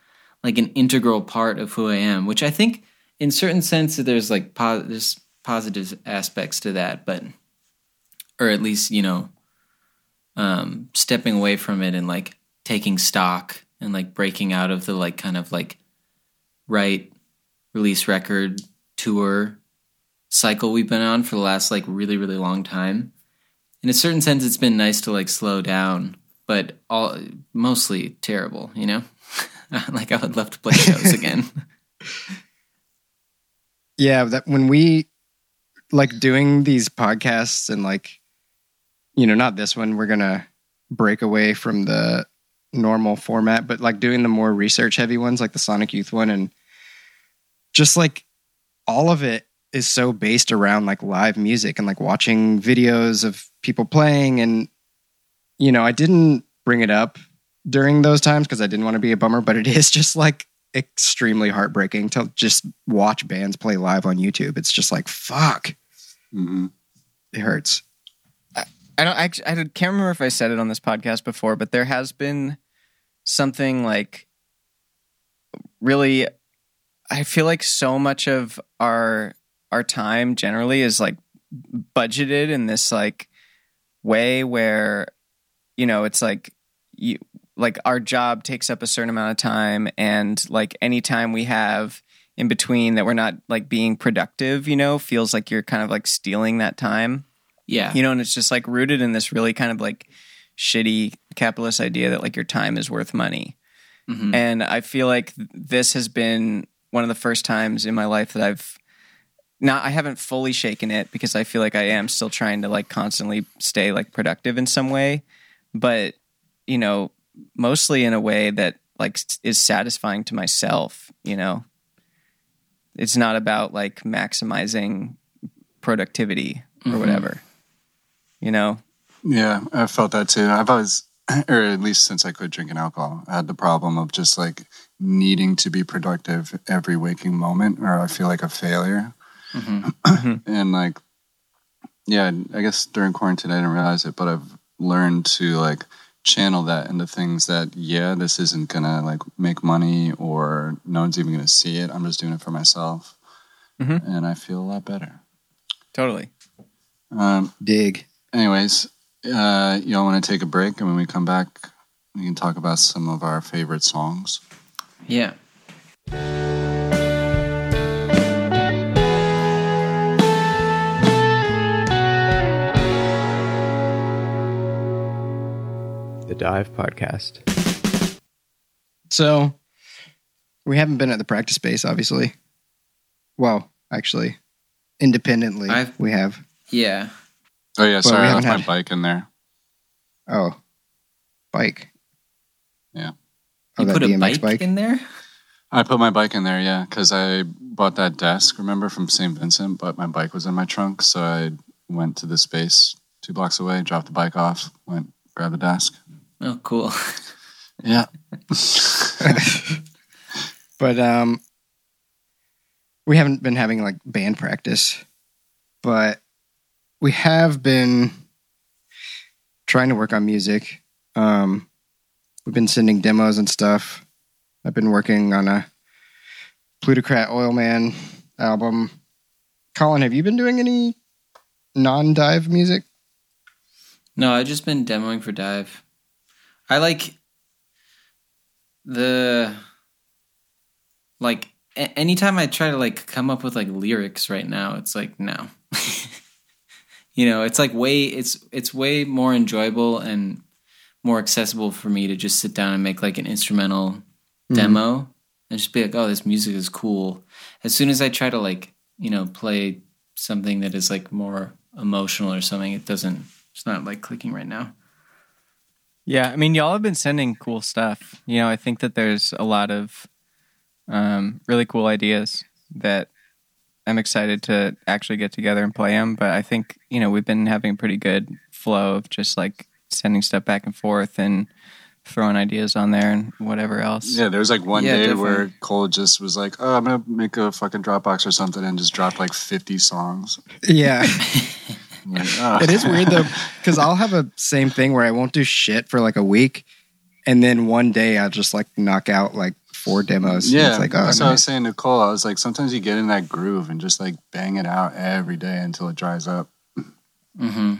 like an integral part of who I am, which I think in certain sense there's like po- there's positive aspects to that, but or at least you know um, stepping away from it and like taking stock and like breaking out of the like kind of like right release record tour cycle we've been on for the last like really really long time. In a certain sense it's been nice to like slow down but all mostly terrible you know? Like i would love to play shows again. Yeah that when we like doing these podcasts and like you know not this one we're gonna break away from the normal format but like doing the more research heavy ones like the sonic youth one and just like all of it is so based around like live music and like watching videos of people playing and you know i didn't bring it up during those times because i didn't want to be a bummer but it is just like extremely heartbreaking to just watch bands play live on youtube it's just like fuck Mm-mm. it hurts I don't. I, I can't remember if I said it on this podcast before, but there has been something like really. I feel like so much of our our time generally is like budgeted in this like way where you know it's like you like our job takes up a certain amount of time and like any time we have in between that we're not like being productive you know feels like you're kind of like stealing that time. Yeah. You know and it's just like rooted in this really kind of like shitty capitalist idea that like your time is worth money. Mhm. And I feel like this has been one of the first times in my life that I've not I haven't fully shaken it because I feel like I am still trying to like constantly stay like productive in some way, but you know, mostly in a way that like is satisfying to myself, you know. It's not about like maximizing productivity or Mhm. whatever. You know? Yeah, I felt that too. I've always, or at least since I quit drinking alcohol, I had the problem of just like needing to be productive every waking moment, or I feel like a failure. Mhm. and like, yeah, I guess during quarantine I didn't realize it, but I've learned to like channel that into things that, yeah, this isn't gonna like make money or no one's even gonna see it. I'm just doing it for myself, Mhm. and I feel a lot better. Totally. Um, Dig. anyways, uh, y'all want to take a break, and when we come back, we can talk about some of our favorite songs. Yeah. The Dive Podcast. So we haven't been at the practice space, obviously. Well, actually, independently, I've- we have. Yeah. Oh yeah, But sorry, I left haven't my had- bike in there. Oh, bike. Yeah. Oh, You that put a BMX bike, in there? I put my bike in there, yeah, because I bought that desk. Remember from St. Vincent, but my bike was in my trunk, so I went to the space two blocks away, dropped the bike off, went grab the desk. Oh, cool. Yeah, But um, we haven't been having like band practice, but we have been trying to work on music. Um, we've been sending demos and stuff. I've been working on a Plutocrat Oilman album. Colin, have you been doing any non-dive music? No, I've just been demoing for Dive. I like the like a- anytime I try to like come up with like lyrics right now, it's like no. you know, it's like way it's it's way more enjoyable and more accessible for me to just sit down and make like an instrumental demo and just be like, "Oh, this music is cool." As soon as I try to like, you know, play something that is like more emotional or something, it doesn't it's not like clicking right now. Yeah, I mean, y'all have been sending cool stuff. You know, I think that there's a lot of um, really cool ideas that I'm excited to actually get together and play them. But I think you know we've been having a pretty good flow of just like sending stuff back and forth and throwing ideas on there and whatever else. yeah. There was like one Yeah, day definitely. where Cole just was like, "Oh, I'm gonna make a fucking Dropbox or something," and just dropped like 50 songs. Yeah. Like, "Oh." It is weird though, because I'll have a same thing where I won't do shit for like a week, and then one day I'll just like knock out like four demos. Yeah, it's like oh, that's what I was nice. saying to Cole. I was like, sometimes you get in that groove and just like bang it out every day until it dries up. Mm-hmm.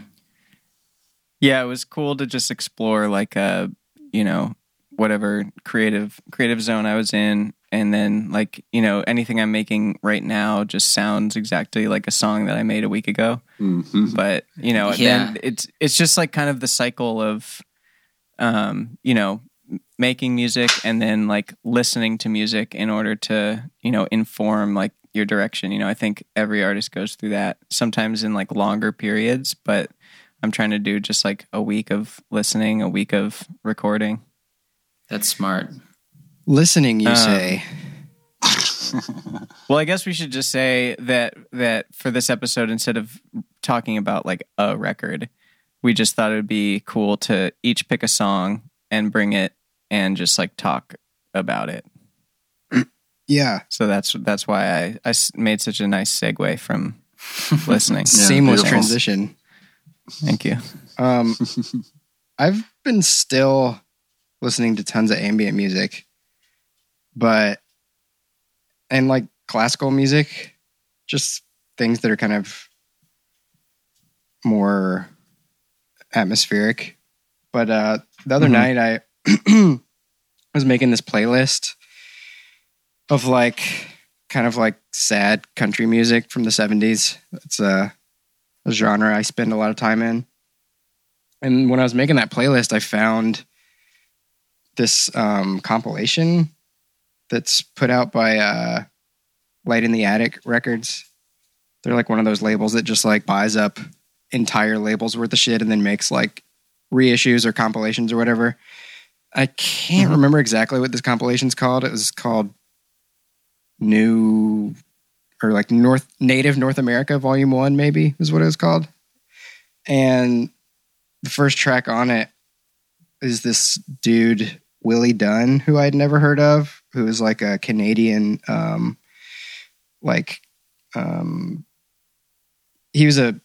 Yeah, it was cool to just explore like a you know whatever creative creative zone I was in, and then like you know anything I'm making right now just sounds exactly like a song that I made a week ago. Mhm. But you know, Yeah. then it's it's just like kind of the cycle of, um, you know, m- making music and then like listening to music in order to you know inform like your direction. You know, I think every artist goes through that sometimes in like longer periods, but I'm trying to do just like a week of listening, a week of recording. That's smart. Listening, you Um, say? Well, I guess we should just say that that for this episode, instead of talking about like a record, we just thought it would be cool to each pick a song and bring it and just like talk about it. Yeah, So that's that's why I I made such a nice segue from listening. seamless beautiful. transition. Thank you. Um, I've been still listening to tons of ambient music, but and like classical music, just things that are kind of more atmospheric. But uh, the other Mhm. night, I was making this playlist of like kind of like sad country music from the 70s. It's a, a genre I spend a lot of time in. And when I was making that playlist, I found this um, compilation that's put out by uh, Light in the Attic Records. They're like one of those labels that just like buys up entire labels worth of shit and then makes like reissues or compilations or whatever. I can't remember exactly what this compilation's called. It was called New or like North Native North America Volume One, maybe is what it was called. And the first track on it is this dude Willie Dunn, who I'd never heard of, who is like a Canadian, um, like, um, he was a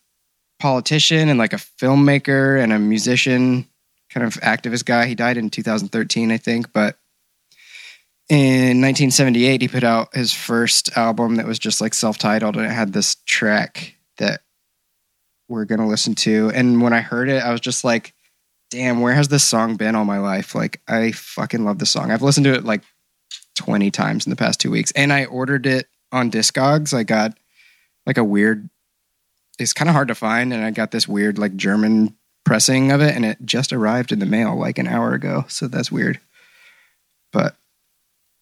politician and like a filmmaker and a musician, kind of activist guy. He died in 2013, I think, but in 1978 he put out his first album that was just like self-titled and it had this track that we're going to listen to. And when i heard it i was just like damn where has this song been all my life? Like i fucking love this song. I've listened to it like 20 times in the past two weeks. And i ordered it on discogs. I got like a weird it's kind of hard to find and i got this weird like german pressing of it and it just arrived in the mail like an hour ago so that's weird but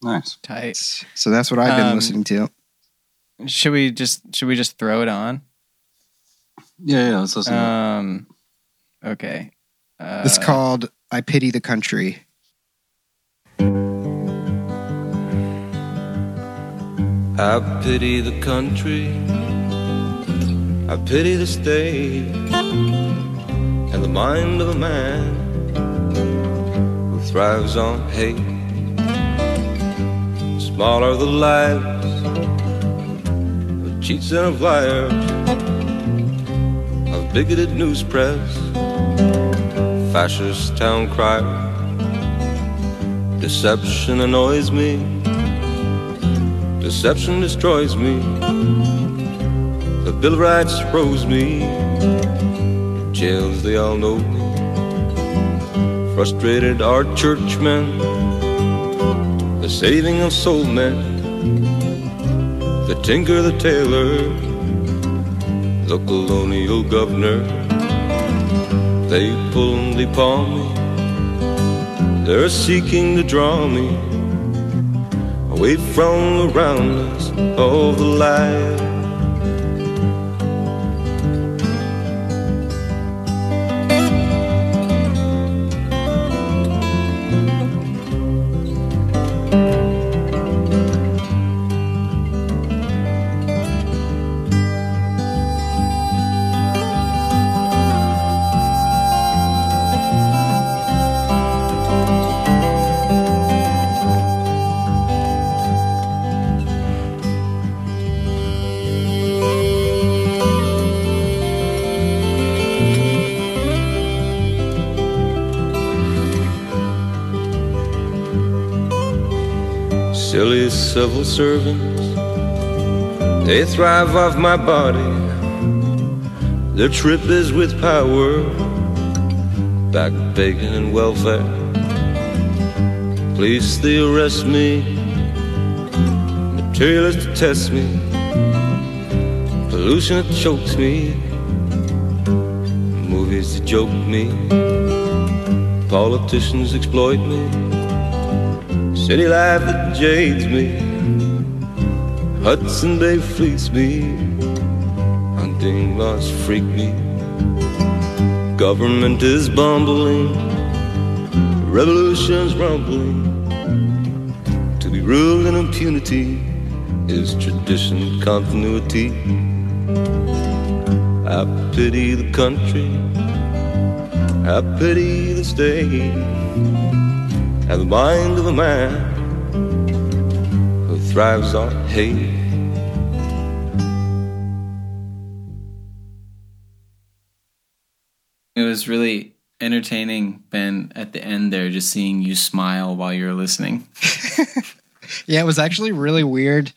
Nice. Tight. so that's what i've been Um, listening to Should we just should we just throw it on? Yeah, yeah. Let's listen. to it. Um. Okay. Uh, it's called i pity the country I pity the country, I pity the state, the mind of a man who thrives on hate. Small are the lives of cheats and of liars, of bigoted news press, fascist town crier. Deception annoys me. Deception destroys me. The Bill of Rights froze me. Jails, they all know me. Frustrated are churchmen. The saving of soul men. The tinker, the tailor. The colonial governor. They pull and they paw me. They're seeking to draw me away from the roundness of the light. Servants, they thrive off my body. Their trip is with power, back bacon and welfare. Police, they arrest me. Materialists test me. Pollution chokes me. Movies that joke me. Politicians exploit me. City life that jades me. Hudson Bay fleece me. Hunting laws freak me. Government is bumbling. Revolution's rumbling. To be ruled in impunity is tradition continuity. I pity the country. I pity the state and the mind of a man thrives on hate. It was really entertaining, Ben, at the end there, just seeing you smile while you're listening. Yeah, it was actually really weird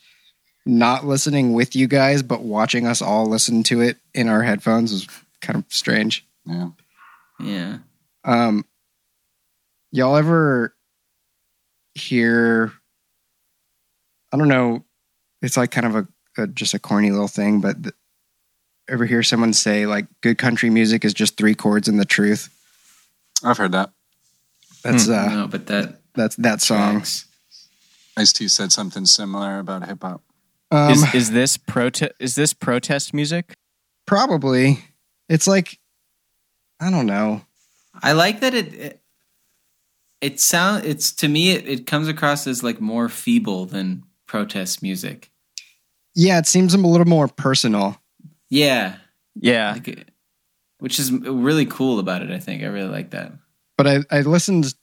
not listening with you guys, but watching us all listen to it in our headphones was kind of strange. Yeah. Yeah. Um, y'all ever hear? I don't know. It's like kind of a, a just a corny little thing, but th- ever hear someone say like good country music is just three chords and the truth? I've heard that. That's uh, no, but that That's that song. tracks. Ice T said something similar about hip hop. Um, is is this protest? Is this protest music? probably. It's like I don't know. I like that it. it it sound it's to me it, it comes across as like more feeble than protest music. Yeah, it seems a little more personal. Yeah, Yeah, like it, which is really cool about it. I think I really like that. But I I listened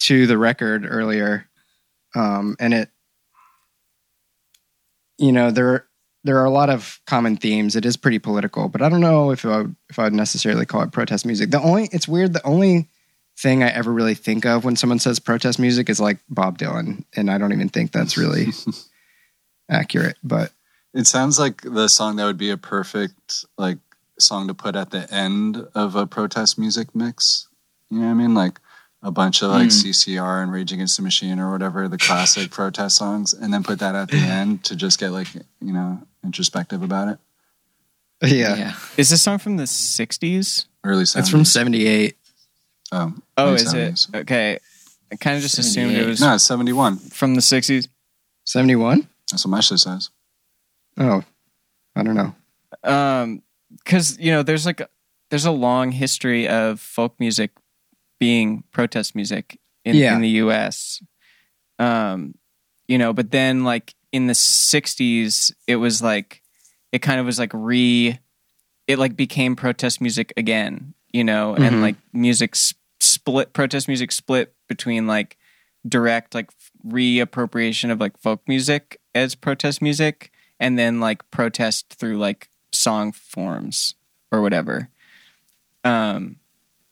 to the record earlier, um, and it, you know, there there are a lot of common themes. It is pretty political, but I don't know if I would, if I would necessarily call it protest music. The only it's weird. The only thing I ever really think of when someone says protest music is like Bob Dylan, and I don't even think that's really accurate. But It sounds like the song that would be a perfect like song to put at the end of a protest music mix. You know what I mean? Like a bunch of like Mm. CCR and Rage Against the Machine or whatever the classic protest songs, and then put that at the end to just get like you know introspective about it. yeah, is this song from the '60s? Early it's 70s. from '78. Oh, Oh, late is it okay? I kind of just assumed it was No, it's seventy one. from the '60s. 71? That's what my shit says. Oh, I don't know. um because you know there's like a, there's a long history of folk music being protest music in, Yeah. in the us um you know but then like in the 60s it was like it kind of was like re it like became protest music again you know Mhm. and like music s- split protest music split between like direct like reappropriation of like folk music as protest music and then like protest through like song forms or whatever. Um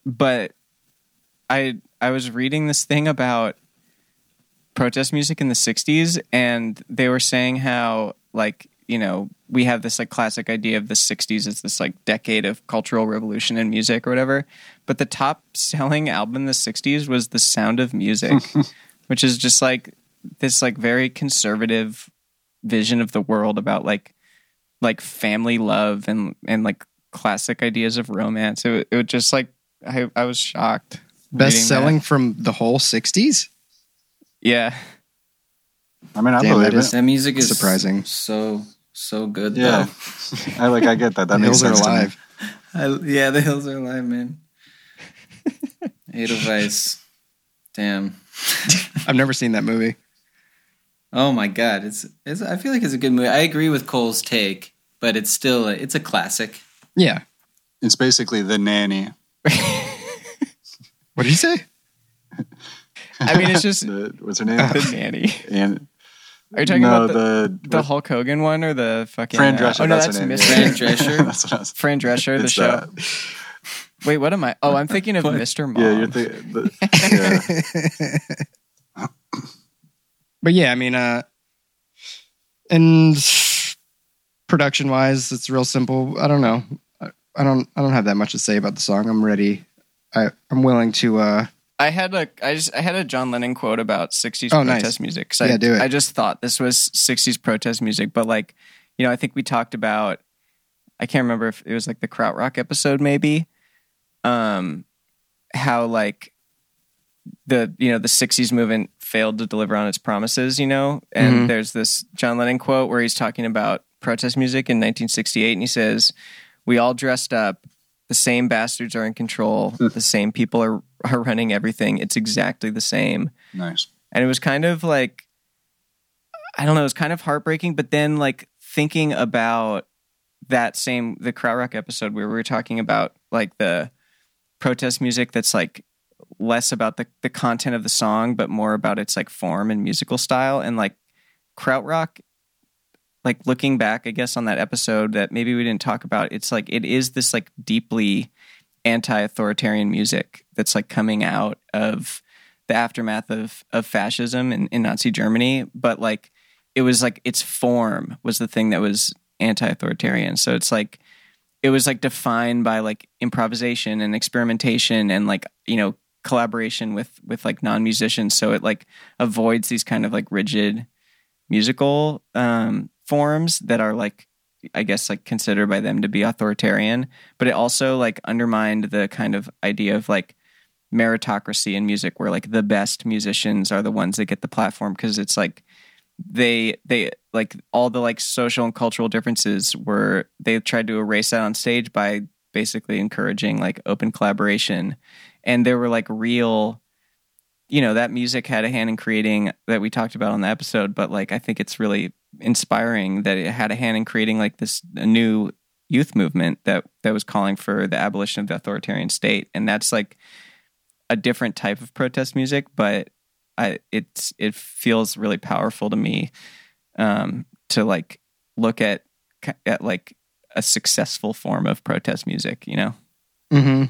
but i i was reading this thing about protest music in the 60s and they were saying how like you know we have this like classic idea of the 60s as this like decade of cultural revolution in music or whatever but the top selling album in the 60s was the sound of music which is just like this like very conservative vision of the world about like like family love and and like classic ideas of romance it, it was just like i i was shocked Best selling that. from the whole 60s? yeah I mean, I Damn, believe that is- it. That music is Surprising. So so good. Yeah, I like. I get that. That The makes hills are sense. to me. alive. I, yeah, the hills are alive, man. Edelweiss. Damn. I've never seen that movie. Oh my god, it's it's. I feel like it's a good movie. I agree with Cole's take, but it's still a, it's a classic. Yeah. It's basically the nanny. What did you say? i mean it's just The, what's her name? the nanny and are you talking no, about the, the, the hulk hogan one or the fucking Fran uh, Drescher. oh no that's that's mr Fran Drescher? that's what I was. fran drescher the show that. wait what am i oh i'm thinking of mr mom Yeah, you're thinking. The, yeah. but yeah, I mean, uh, and production wise, it's real simple. I don't know. I, I don't. I don't have that much to say about the song. I'm ready. I, I'm willing to. uh I had a I just I had a John Lennon quote about '60s Oh, nice. protest music. 'cause Yeah, I, do it. I just thought this was '60s protest music, but like, you know, I think we talked about. I can't remember if it was like the Krautrock episode, maybe. Um, how like the you know the '60s movement failed to deliver on its promises, you know, and Mhm. there's this John Lennon quote where he's talking about protest music in 1968, and he says, "We all dressed up." The same bastards are in control. the same people are are running everything. It's exactly the same. Nice. And it was kind of like I don't know, it was kind of heartbreaking, but then like thinking about that same the Krautrock episode where we were talking about like the protest music that's like less about the, the content of the song, but more about its like form and musical style. And like Krautrock, like looking back, I guess, on that episode that maybe we didn't talk about, it's like it is this like deeply anti-authoritarian music that's like coming out of the aftermath of of fascism in, in Nazi Germany, but like it was like its form was the thing that was anti-authoritarian. So it's like it was like defined by like improvisation and experimentation and like you know collaboration with with like non-musicians. So it like avoids these kind of like rigid musical um, forms that are like I guess like considered by them to be authoritarian, but it also like undermined the kind of idea of like meritocracy in music where like the best musicians are the ones that get the platform because it's like they they like all the like social and cultural differences were they tried to erase that on stage by basically encouraging like open collaboration. And there were like real you know that music had a hand in creating that we talked about on the episode but like i think it's really inspiring that it had a hand in creating like this a new youth movement that that was calling for the abolition of the authoritarian state. And that's like a different type of protest music but i it's it feels really powerful to me um to like look at at like a successful form of protest music you know Mm-hmm.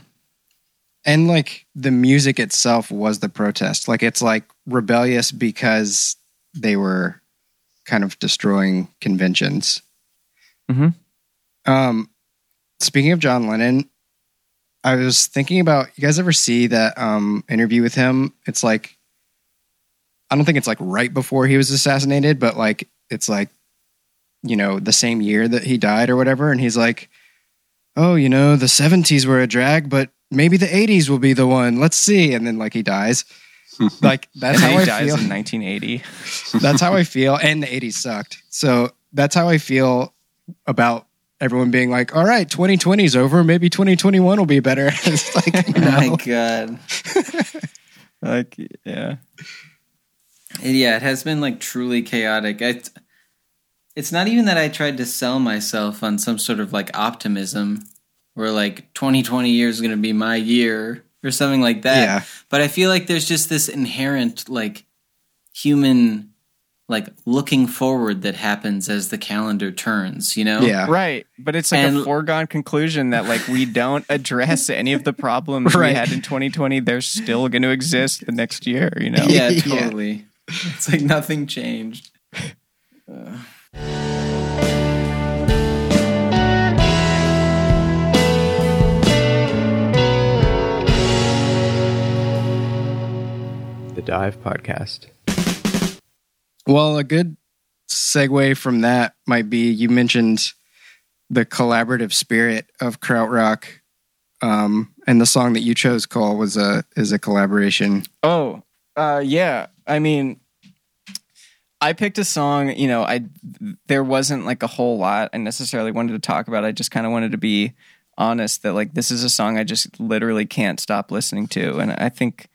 And like the music itself was the protest. Like it's like rebellious because they were kind of destroying conventions. Mhm. Um, speaking of John Lennon, I was thinking about you guys ever see that um interview with him? It's like I don't think it's like right before he was assassinated, but like it's like you know the same year that he died or whatever, and he's like oh, you know, the 70s were a drag, but maybe the 80s will be the one. Let's see. And then like he dies. Like that's and how he I dies feel. in 1980 that's how I feel. And the 80s sucked. So that's how I feel about everyone being like, all right, 2020 is over. Maybe 2021 will be better. it's like, my god. like yeah Yeah, it has been like truly chaotic. I, it's not even that I tried to sell myself on some sort of like optimism where like 2020 years is going to be my year or something like that. Yeah. But I feel like there's just this inherent like human like looking forward that happens as the calendar turns, you know? Yeah. right but it's like a foregone conclusion that like we don't address any of the problems we had in 2020 they're still going to exist the next year you know Yeah, Yeah. totally. It's like nothing changed. The Dive Podcast. Well, a good segue from that might be you mentioned the collaborative spirit of Krautrock. Um, and the song that you chose, Cole, was a is a collaboration. Oh, uh, yeah. I mean, I picked a song. You know, I there wasn't like a whole lot I necessarily wanted to talk about. I just kind of wanted to be honest that like this is a song I just literally can't stop listening to, and I think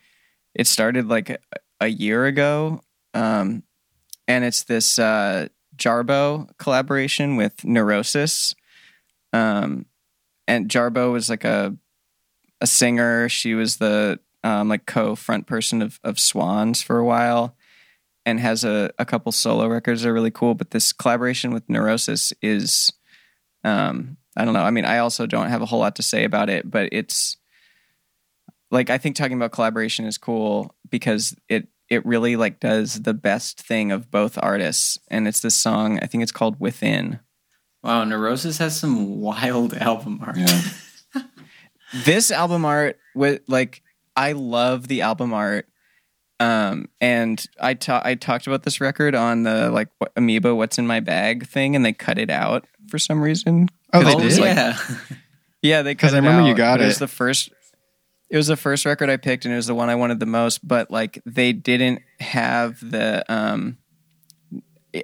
it started like a, a year ago. Um, and it's this uh, Jarboe collaboration with Neurosis. Um, and Jarboe was like a a singer. She was the um, like co front person of of Swans for a while, and has a a couple solo records that are really cool. But this collaboration with Neurosis is, um, I don't know. I mean, I also don't have a whole lot to say about it, but it's like I think talking about collaboration is cool because it it really like does the best thing of both artists, and it's this song. I think it's called Within. Wow, Neurosis has some wild album art. Yeah. this album art with like I love the album art. Um, and I ta- I talked about this record on the like what, Amoeba What's in My Bag thing, and they cut it out for some reason. Oh, they did. was like- yeah. Yeah, they 'Cause cut I it remember you got but It was the first. It was the first record I picked, and it was the one I wanted the most. But like, they didn't have the um,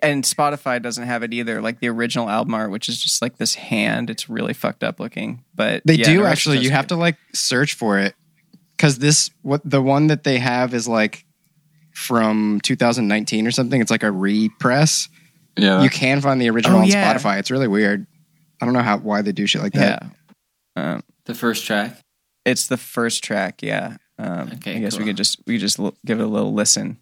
and Spotify doesn't have it either. Like the original album art, which is just like this hand. It's really fucked up looking. But They yeah, do Neurosis actually. does You have good. to like search for it because this what the one that they have is like from 2019 or something. It's like a repress. Yeah. you can find the original Oh, on yeah. Spotify. It's really weird. I don't know how why they do shit like that. Yeah. Um, The first track. It's the first track, yeah. Um, Okay, I guess we could just we could just l- give it a little listen.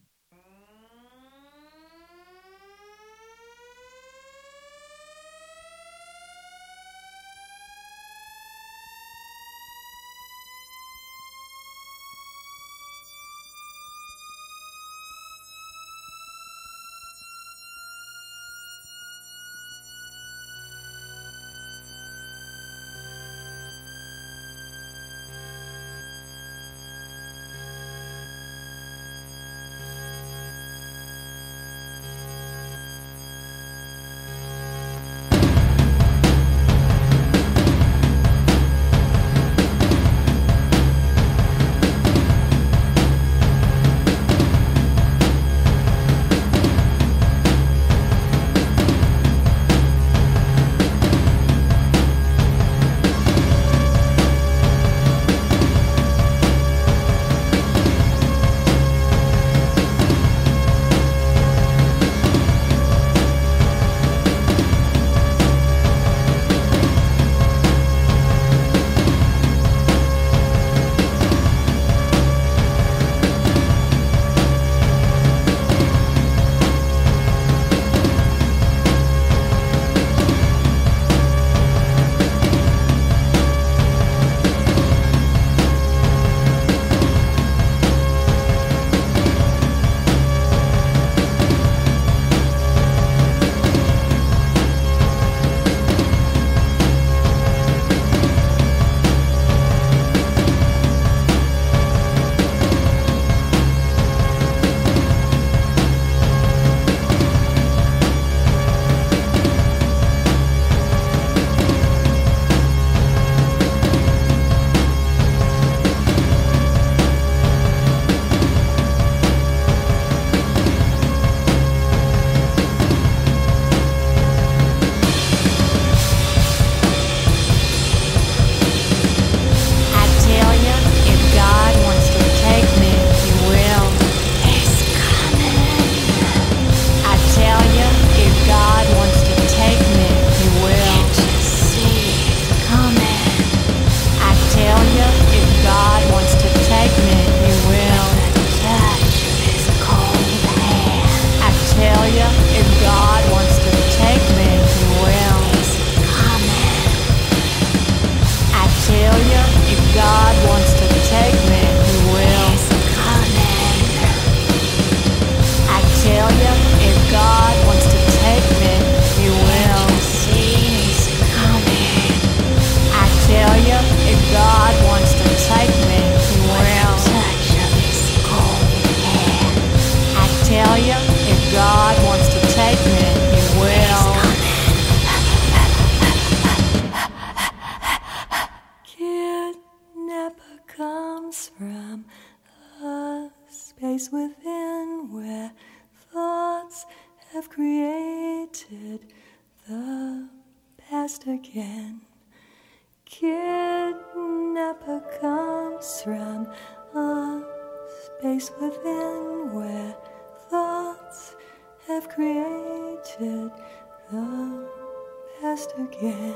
Again.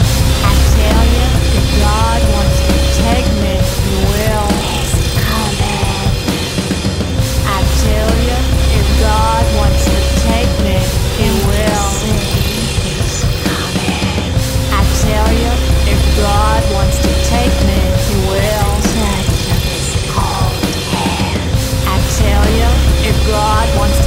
I tell you, if God wants to take me, He will. He's coming. I tell you, if God wants to take me, He will. He's coming. I tell you, if God wants to take me, He will. I tell you, if God wants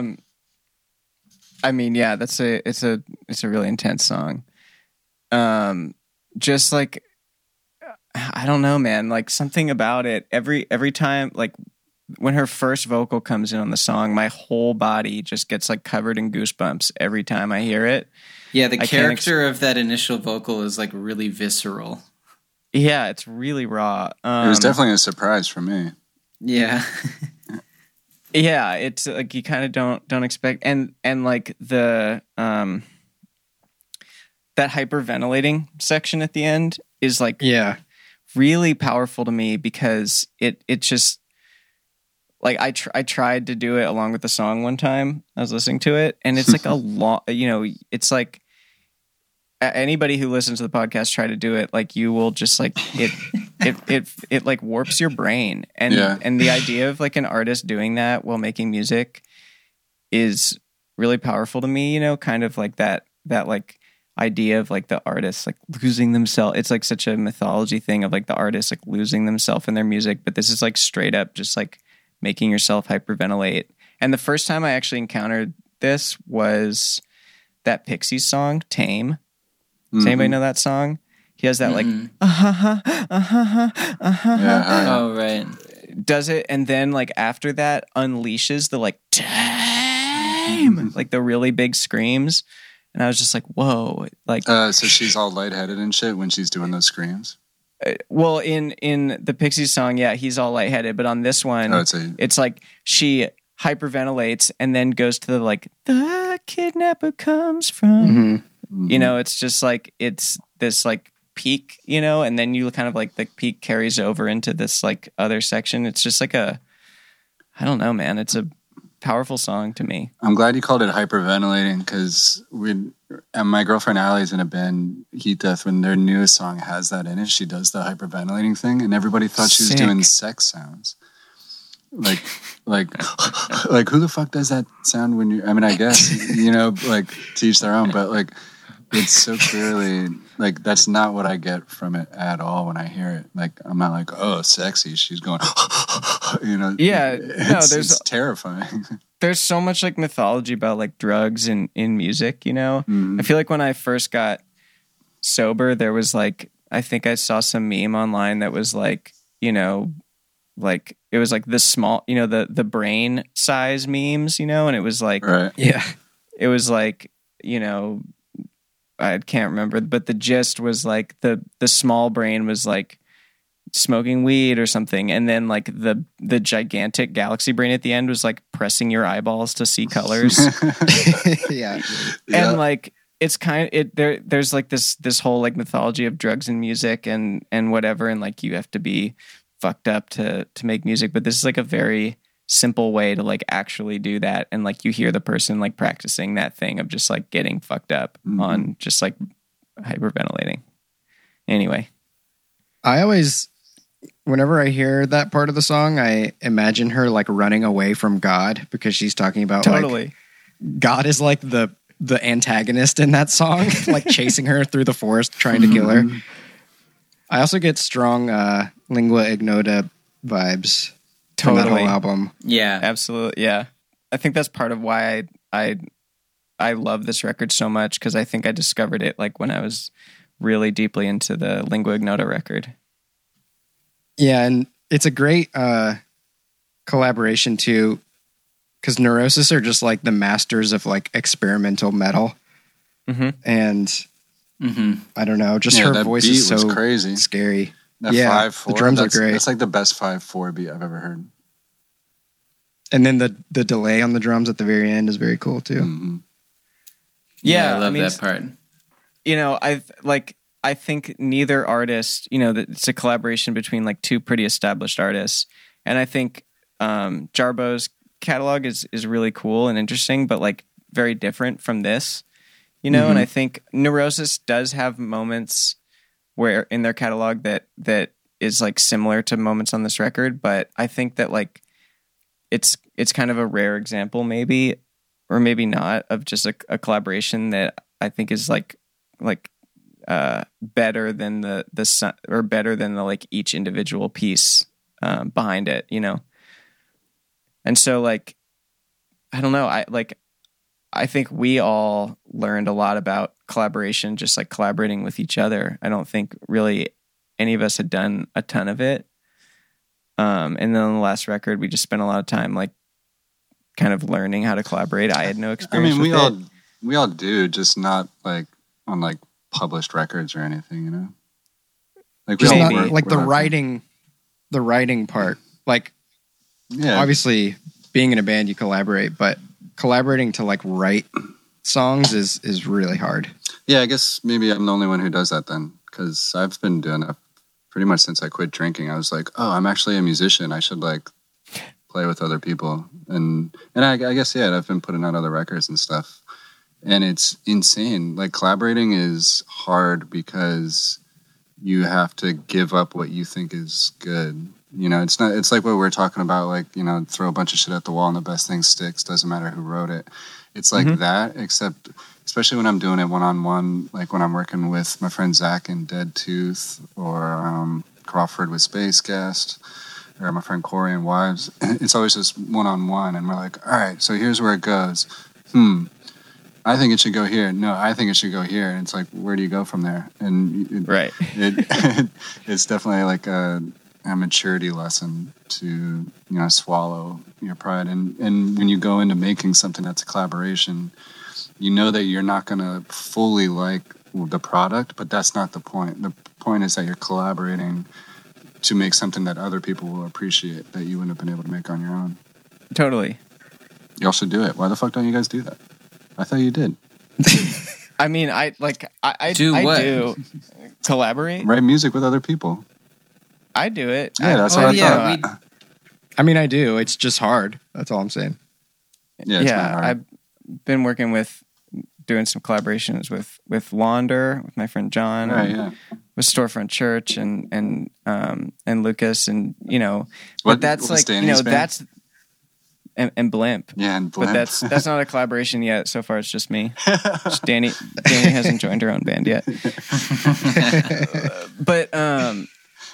Um, I mean, yeah, that's a it's a it's a really intense song. Um, just like I don't know, man. Like something about it. Every every time, like when her first vocal comes in on the song, my whole body just gets like covered in goosebumps every time I hear it. Yeah, the I can't character of that initial vocal is like really visceral. Yeah, it's really raw. Um, it was definitely a surprise for me. Yeah. yeah it's like you kind of don't don't expect and and like the um that hyperventilating section at the end is like Yeah. really powerful to me because it it just like I tr- I tried to do it along with the song one time. I was listening to it and it's like a lot you know it's like anybody who listens to the podcast try to do it like you will just like it it it it like warps your brain and Yeah. and the idea of like an artist doing that while making music is really powerful to me you know kind of like that that like idea of like the artist like losing themselves it's like such a mythology thing of like the artist like losing themselves in their music but this is like straight up just like making yourself hyperventilate and the first time i actually encountered this was that pixies song tame does anybody Mhm. know that song he has that like Mhm. uh-huh, uh-huh, uh-huh, Yeah, I- oh right. does it and then like after that unleashes the like time like the really big screams and i was just like whoa like Uh, so she's all lightheaded and shit when she's doing those screams. uh, well in in the pixies song yeah he's all lightheaded but on this one Oh, it's a it's like she hyperventilates and then goes to the like the kidnapper comes from. Mhm. You know, it's just like it's this like peak, you know, and then you kind of like the peak carries over into this like other section. It's just like a I don't know, man. It's a powerful song to me. I'm glad you called it hyperventilating because we and my girlfriend Allie's in a band Heat Death when their newest song has that in it. She does the hyperventilating thing, and everybody thought she was Sick. doing sex sounds. Like, like, like who the fuck does that sound when you? I mean, I guess you know, like teach their own, but like it's so clearly like that's not what I get from it at all when I hear it. Like I'm not like, oh, sexy. She's going, you know. Yeah, no, there's- it's terrifying. There's so much like mythology about like drugs in in music, you know. Mhm. I feel like when I first got sober, there was like I think I saw some meme online that was like, you know, like it was like the small, you know, the the brain size memes, you know, and it was like Right. Yeah. it was like, you know, I can't remember, but the gist was like the the small brain was like smoking weed or something and then like the the gigantic galaxy brain at the end was like pressing your eyeballs to see colors yeah. Yeah. and like it's kind of it there there's like this this whole like mythology of drugs and music and and whatever and like you have to be fucked up to to make music but this is like a very simple way to like actually do that. And like you hear the person like practicing that thing of just like getting fucked up Mhm. on just like hyperventilating. Anyway. I always, whenever I hear that part of the song, I imagine her like running away from God because she's talking about like totally. God is like the the antagonist in that song, like chasing her through the forest trying to kill her. I also get strong uh, lingua ignota vibes from that Totally. whole album. Yeah. Absolutely, yeah. I think that's part of why I I I love this record so much because I think I discovered it like when I was really deeply into the Lingua Ignota record. Yeah, and it's a great uh, collaboration too, because Neurosis are just like the masters of like experimental metal, Mhm. and hmm I don't know, just Yeah, her that voice is so crazy. scary. That Yeah, five the drums are that's, great. That's like the best five four beat I've ever heard. And then the the delay on the drums at the very end is very cool too. Mhm. Yeah, I love mean, that part. You know, I like I think neither artist, you know, it's a collaboration between like two pretty established artists, and I think um, Jarboe's catalog is is really cool and interesting, but like very different from this, you know. And I think Neurosis does have moments where in their catalog that that is like similar to moments on this record, but I think that like it's it's kind of a rare example, maybe or maybe not, of just a, a collaboration that I think is like like uh, better than the the or better than the like each individual piece um, behind it, you know. And so like I don't know, I like I think we all learned a lot about collaboration, just like collaborating with each other. I don't think really any of us had done a ton of it. Um, and then on the last record, we just spent a lot of time like kind of learning how to collaborate. I had no experience. I mean, we with all it. we all do, just not like on like published records or anything, you know. Like we Just all Maybe. not work- like the work on- writing, the writing part. Like Yeah, obviously, being in a band, you collaborate, but collaborating to like write songs is is really hard. yeah. I guess maybe I'm the only one who does that then, because I've been doing it pretty much since I quit drinking. I was like, oh, I'm actually a musician. I should like play with other people, and and I, I guess yeah, I've been putting out other records and stuff, and it's insane. Like collaborating is hard because you have to give up what you think is good. You know, it's not. It's like what we we're talking about. Like you know, throw a bunch of shit at the wall and the best thing sticks. Doesn't matter who wrote it. It's like that, except especially when I'm doing it one on one, like when I'm working with my friend Zach in Dead Tooth or um, Crawford with Space Guest or my friend Corey and Wives. It's always just one on one, and we're like, all right, so here's where it goes. Hmm. I think it should go here. No, I think it should go here. And it's like, where do you go from there? And it, right. it, it's definitely like a, a maturity lesson to you know swallow your pride and and when you go into making something that's a collaboration you know that you're not going to fully like the product but that's not the point the point is that you're collaborating to make something that other people will appreciate that you wouldn't have been able to make on your own Totally. Y'all should do it. Why the fuck don't you guys do that? I thought you did. I mean, I like I, I Do I what? do collaborate. Write music with other people. I do it. Yeah, I- that's Oh, what I yeah, thought. I mean, I do. It's just hard. That's all I'm saying. Yeah, yeah. I've been working with doing some collaborations with with Launder, with my friend John, Right, yeah. with Storefront Church, and and um and Lucas, and you know, What- but that's like you know band? that's and, and Blimp. Yeah, and Blimp. But that's that's not a collaboration yet. So far, it's just me. Just Danny Danny hasn't joined her own band yet. but um,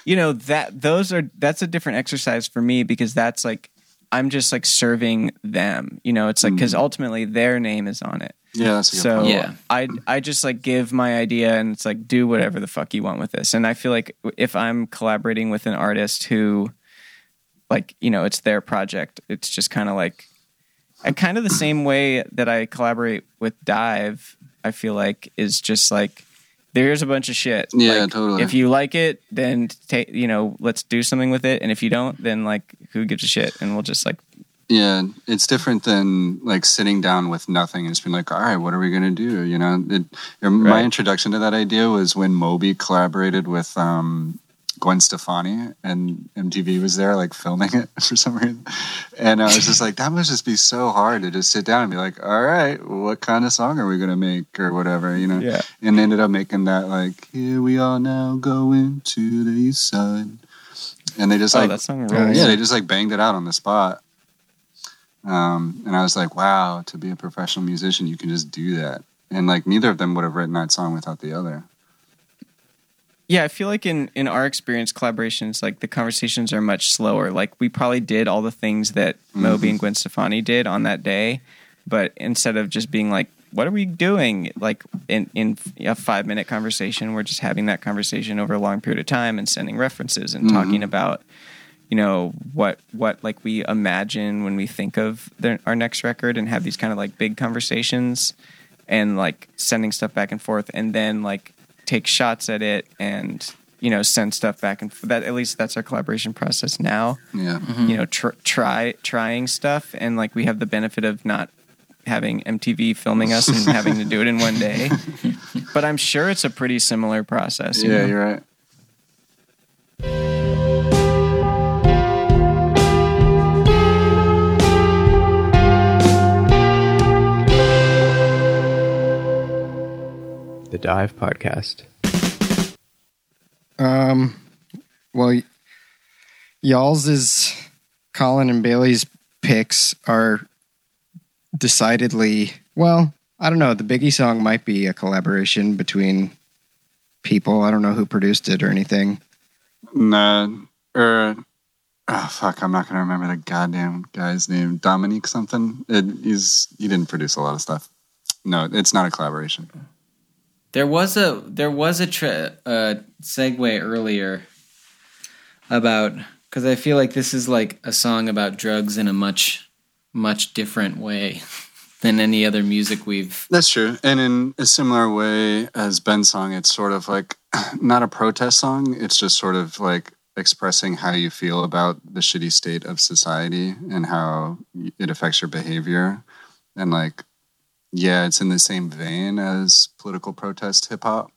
you know that those are that's a different exercise for me because that's like I'm just like serving them. You know, it's like hmm. because ultimately their name is on it. yeah, that's a good So point. Yeah. I I just like give my idea and it's like do whatever the fuck you want with this. And I feel like if I'm collaborating with an artist who like, you know, it's their project, it's just kind of like and kind of the same way that I collaborate with Dive, I feel like is just like there's a bunch of shit. Yeah, Like, totally. If you like it, then take you know, let's do something with it. And if you don't, then like who gives a shit? And we'll just like Yeah, it's different than like sitting down with nothing and just being like, all right, what are we gonna do? You know, it, my Right. introduction to that idea was when Moby collaborated with um, Gwen Stefani and MTV was there like filming it for some reason, and I was just like, that must just be so hard to just sit down and be like, all right, what kind of song are we gonna make or whatever, you know? Yeah. And they ended up making that like, here we are now going to the east side, and they just oh like that song Yeah, rules. yeah, they just like banged it out on the spot. Um, and I was like, wow, to be a professional musician, you can just do that. And like, neither of them would have written that song without the other. Yeah, I feel like in in our experience, collaborations like the conversations are much slower. Like we probably did all the things that mm-hmm. Moby and Gwen Stefani did on that day, but instead of just being like, "What are we doing?" like in in a five minute conversation, we're just having that conversation over a long period of time and sending references and talking mm-hmm. about you know what what like we imagine when we think of the, our next record and have these kind of like big conversations and like sending stuff back and forth and then like take shots at it and you know send stuff back and f- that at least that's our collaboration process now Yeah. Mm-hmm. you know tr- try trying stuff and like we have the benefit of not having MTV filming us and having to do it in one day but I'm sure it's a pretty similar process you Yeah, know? you're right. The Dive Podcast. Um, well, y- y'all's is Colin and Bailey's picks are decidedly well. I don't know. The Biggie song might be a collaboration between people. I don't know who produced it or anything. Nah, or oh fuck, I'm not gonna remember the goddamn guy's name. Dominique something. It, he's he didn't produce a lot of stuff. No, it's not a collaboration. There was a there was a tra- segue earlier about because I feel like this is like a song about drugs in a much much different way than any other music we've. That's true. And in a similar way as Ben's song, it's sort of like not a protest song. It's just sort of like expressing how you feel about the shitty state of society and how it affects your behavior. And like, yeah, it's in the same vein as political protest hip hop,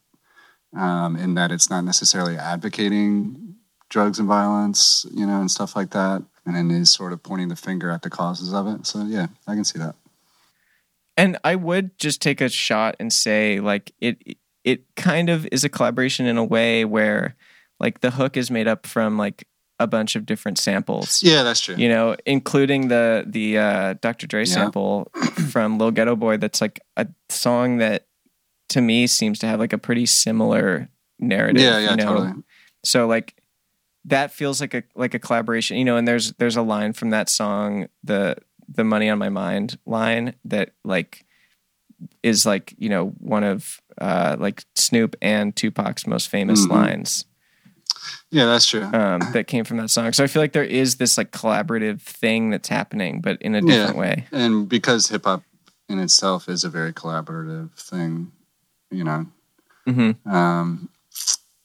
um, in that it's not necessarily advocating drugs and violence, you know, and stuff like that. And then is sort of pointing the finger at the causes of it. So yeah, I can see that. And I would just take a shot and say like it it kind of is a collaboration in a way where like the hook is made up from like a bunch of different samples. Yeah, that's true. You know, including the the uh, Dr. Dre Yeah. sample from Lil Ghetto Boy that's like a song that to me seems to have like a pretty similar narrative. Yeah, yeah, you know? totally. So like that feels like a like a collaboration, you know. And there's there's a line from that song, the the money on my mind line that like is like you know one of uh like Snoop and Tupac's most famous Mhm. lines Yeah, that's true. um that came from that song. So I feel like there is this like collaborative thing that's happening, but in a different way. and because hip hop in itself is a very collaborative thing, you know. hmm Um,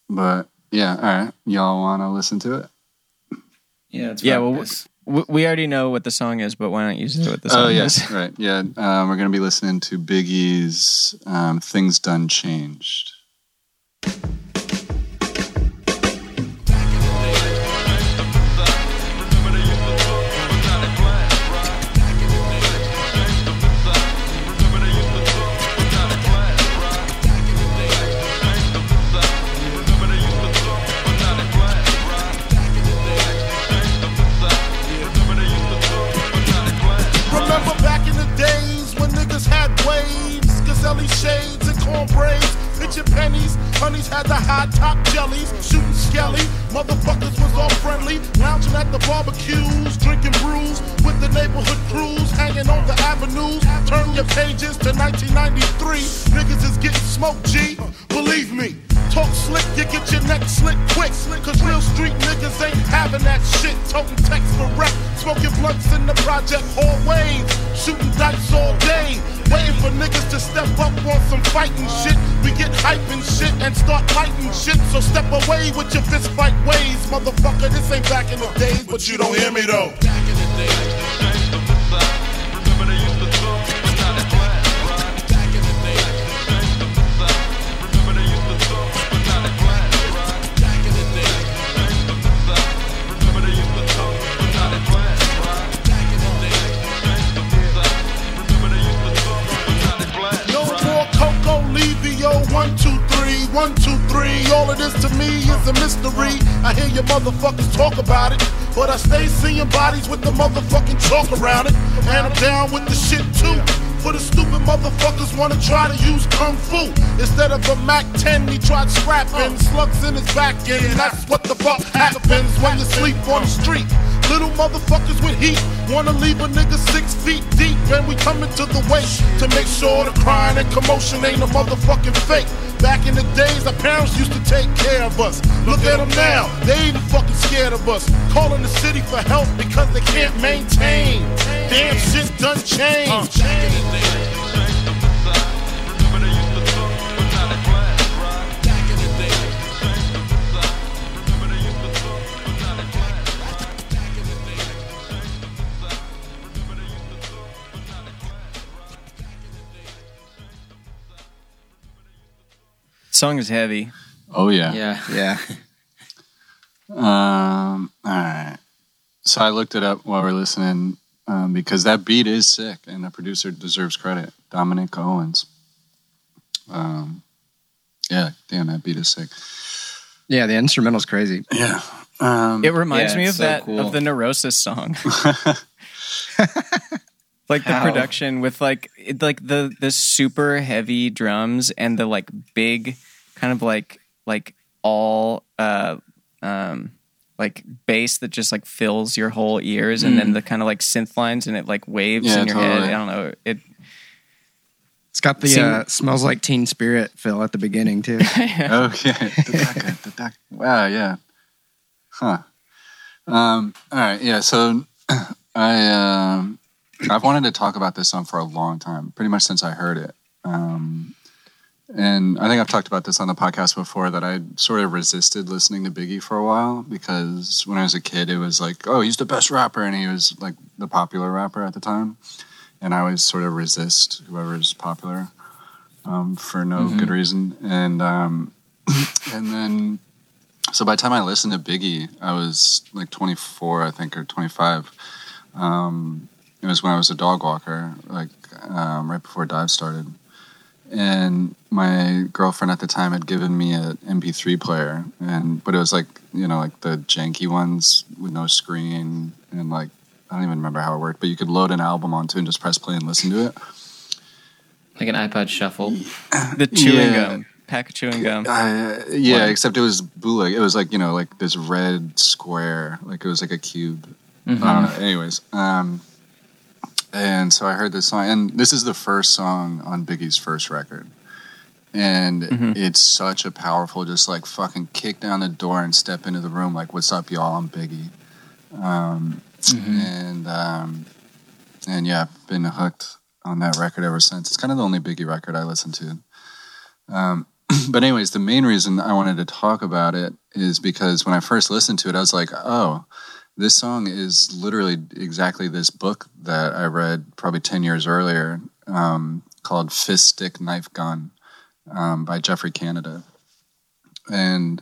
but yeah, all right, y'all want to listen to it? Yeah, it's Yeah, well, this. w- we already know what the song is, but why don't use it what the song Oh yeah, is? right. Yeah, um, we're gonna be listening to Biggie's um, "Things Done Changed." Shades and corn braids, pitching pennies, honeys had the high top jellies, shooting skelly, motherfuckers was all friendly, lounging at the barbecues, drinking brews with the neighborhood crews, hanging on the avenues. Turn your pages to 1993, niggas is getting smoked, G. Believe me. Talk slick, you get your neck slick quick. Cause real street niggas ain't having that shit. Toting TECs for rep, smoking blunts in the project hallways. Shooting dice all day. Waiting for niggas to step up on some fighting shit. We get hype and shit and start fighting shit. So step away with your fist fight ways. Motherfucker, this ain't back in the days, but you don't hear me though. No One, two, three, one, two, three. All of this to me is a mystery. I hear your motherfuckers talk about it, but I stay seeing bodies with the motherfucking chalk around it. And I'm down with the shit too. For the stupid motherfuckers wanna try to use kung fu instead of a Mac 10. He tried scrapping uh. slugs in his back end. That's what the fuck happens when you sleep on the street. Little motherfuckers with heat wanna leave a nigga six feet deep, and we coming to the waist to make sure the crying and commotion ain't a motherfucking fake. Back in the days, our parents used to take care of us. Look at them now, they even fucking scared of us. Calling the city for help because they can't maintain. Damn shit done changed. Uh. Song is heavy. Oh yeah. Yeah. Yeah. Um. All right. So I looked it up while we're listening um, because that beat is sick, and the producer deserves credit. Dominic Owens. Um. Yeah. Damn, that beat is sick. Yeah, the instrumental's crazy. Yeah. Um. It reminds Yeah, me of so that cool. of the Neurosis song. like the How? production with like it, like the the super heavy drums and the like big kind of like like all uh um like bass that just like fills your whole ears and then the kind of like synth lines and it like waves Yeah, in your head. I don't know. It It's got the Seem- uh, smells like Teen Spirit fill at the beginning too. Oh yeah. Dadaka, dadaka. wow. Yeah. Huh. Um. All right. Yeah. So I um I've wanted to talk about this song for a long time, pretty much since I heard it. Um, and I think I've talked about this on the podcast before that I sort of resisted listening to Biggie for a while because when I was a kid, it was like, oh, he's the best rapper, and he was like the popular rapper at the time, and I always sort of resist whoever's popular um, for no good reason, and um, and then so by the time I listened to Biggie, I was like 24, I think, or 25. Um, it was when I was a dog walker, like um, right before Dive started. And my girlfriend at the time had given me an MP3 player, and but it was like you know like the janky ones with no screen, and like I don't even remember how it worked, but you could load an album onto and just press play and listen to it. Like an iPod Shuffle. the chewing Yeah. gum, pack of chewing gum. Uh, yeah, What? except it was bootleg. It was like you know, like this red square, like it was like a cube. Mm-hmm. I. Anyways, um, and so I heard this song, and this is the first song on Biggie's first record, and it's such a powerful, just like fucking kick down the door and step into the room, like "What's up, y'all? I'm Biggie," um, and um, and yeah, I've been hooked on that record ever since. It's kind of the only Biggie record I listen to. Um, but anyways, the main reason I wanted to talk about it is because when I first listened to it, I was like, oh, This song is literally exactly this book that I read probably 10 years earlier um, called Fist Stick Knife Gun um, by Geoffrey Canada. And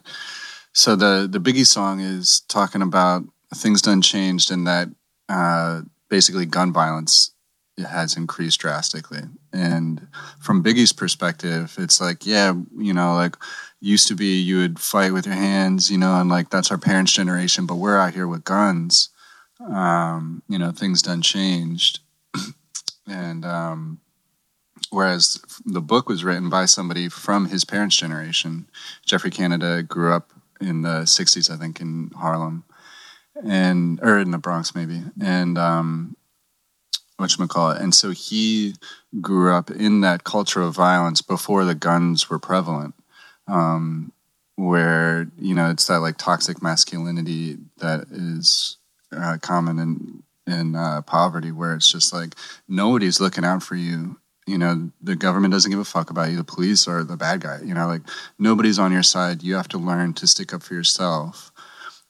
so the, the Biggie song is talking about things done changed and that uh, basically gun violence has increased drastically. And from Biggie's perspective, it's like, yeah, you know, like used to be you would fight with your hands, you know, and like that's our parents' generation, but we're out here with guns. Um, you know, things done changed. and um, whereas the book was written by somebody from his parents' generation, Geoffrey Canada grew up in the 60s, I think, in Harlem and or in the Bronx maybe. And um whatchamacallit. And so he grew up in that culture of violence before the guns were prevalent um, where you know it's that like toxic masculinity that is uh, common in in uh, poverty, where it's just like nobody's looking out for you. You know, the government doesn't give a fuck about you. The police are the bad guy. You know, like nobody's on your side. You have to learn to stick up for yourself.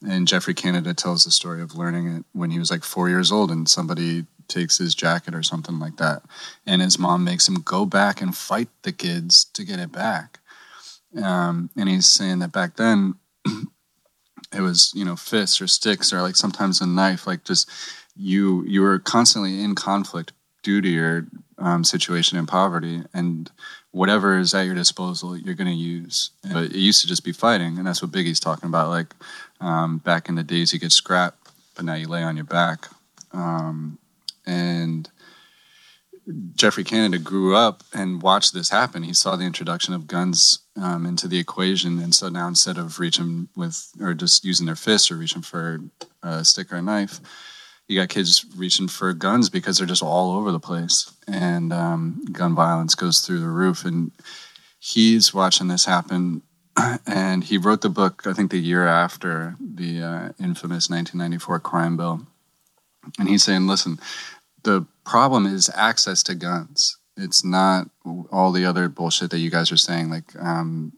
And Geoffrey Canada tells the story of learning it when he was like four years old, and somebody takes his jacket or something like that, and his mom makes him go back and fight the kids to get it back um, and he's saying that back then it was you know fists or sticks or like sometimes a knife like just you you were constantly in conflict due to your um, situation in poverty and whatever is at your disposal you're going to use but it used to just be fighting and that's what biggie's talking about like um, back in the days you get scrapped but now you lay on your back um, and Geoffrey Canada grew up and watched this happen. He saw the introduction of guns um, into the equation, and so now instead of reaching with or just using their fists or reaching for a stick or a knife, you got kids reaching for guns because they're just all over the place, and um, gun violence goes through the roof. And he's watching this happen, and he wrote the book I think the year after the uh, infamous 1994 crime bill, and he's saying, "Listen." the problem is access to guns. It's not all the other bullshit that you guys are saying. Like, um,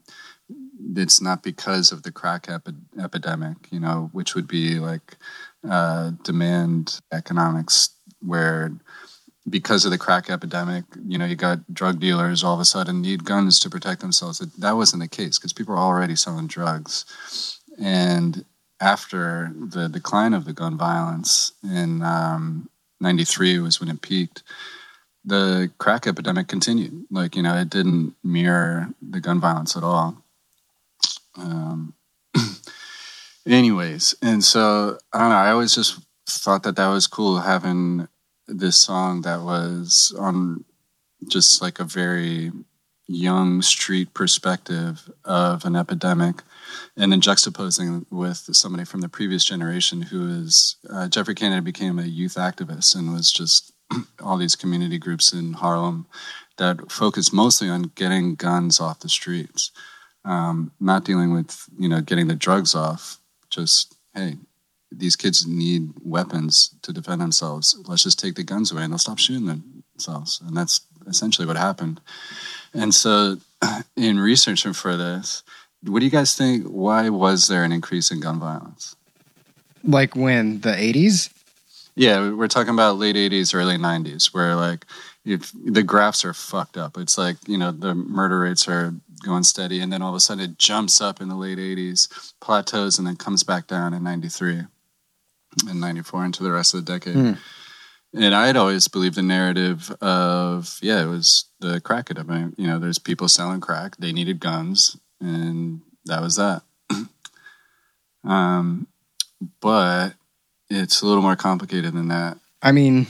it's not because of the crack epi- epidemic, you know, which would be like uh, demand economics, where because of the crack epidemic, you know, you got drug dealers all of a sudden need guns to protect themselves. That wasn't the case because people are already selling drugs. And after the decline of the gun violence in um, 93 was when it peaked the crack epidemic continued. Like you know it didn't mirror the gun violence at all. Um, anyways and so i don't know i always just thought that that was cool having this song that was on just like a very young street perspective of an epidemic and then juxtaposing with somebody from the previous generation who is uh, Geoffrey Canada became a youth activist and was just all these community groups in Harlem that focus mostly on getting guns off the streets, um, not dealing with you know getting the drugs off. Just hey, these kids need weapons to defend themselves. Let's just take the guns away and they'll stop shooting themselves. And that's essentially what happened. And so, in researching for this, what do you guys think? Why was there an increase in gun violence? Like when the eighties? Yeah, we're talking about late '80s, early '90s, where like if the graphs are fucked up. It's like you know the murder rates are going steady, and then all of a sudden it jumps up in the late '80s, plateaus, and then comes back down in '93 and '94 into the rest of the decade. Hmm. And I had always believed the narrative of yeah, it was the crack epidemic. You know, there's people selling crack. They needed guns, and that was that. um, but it's a little more complicated than that. I mean,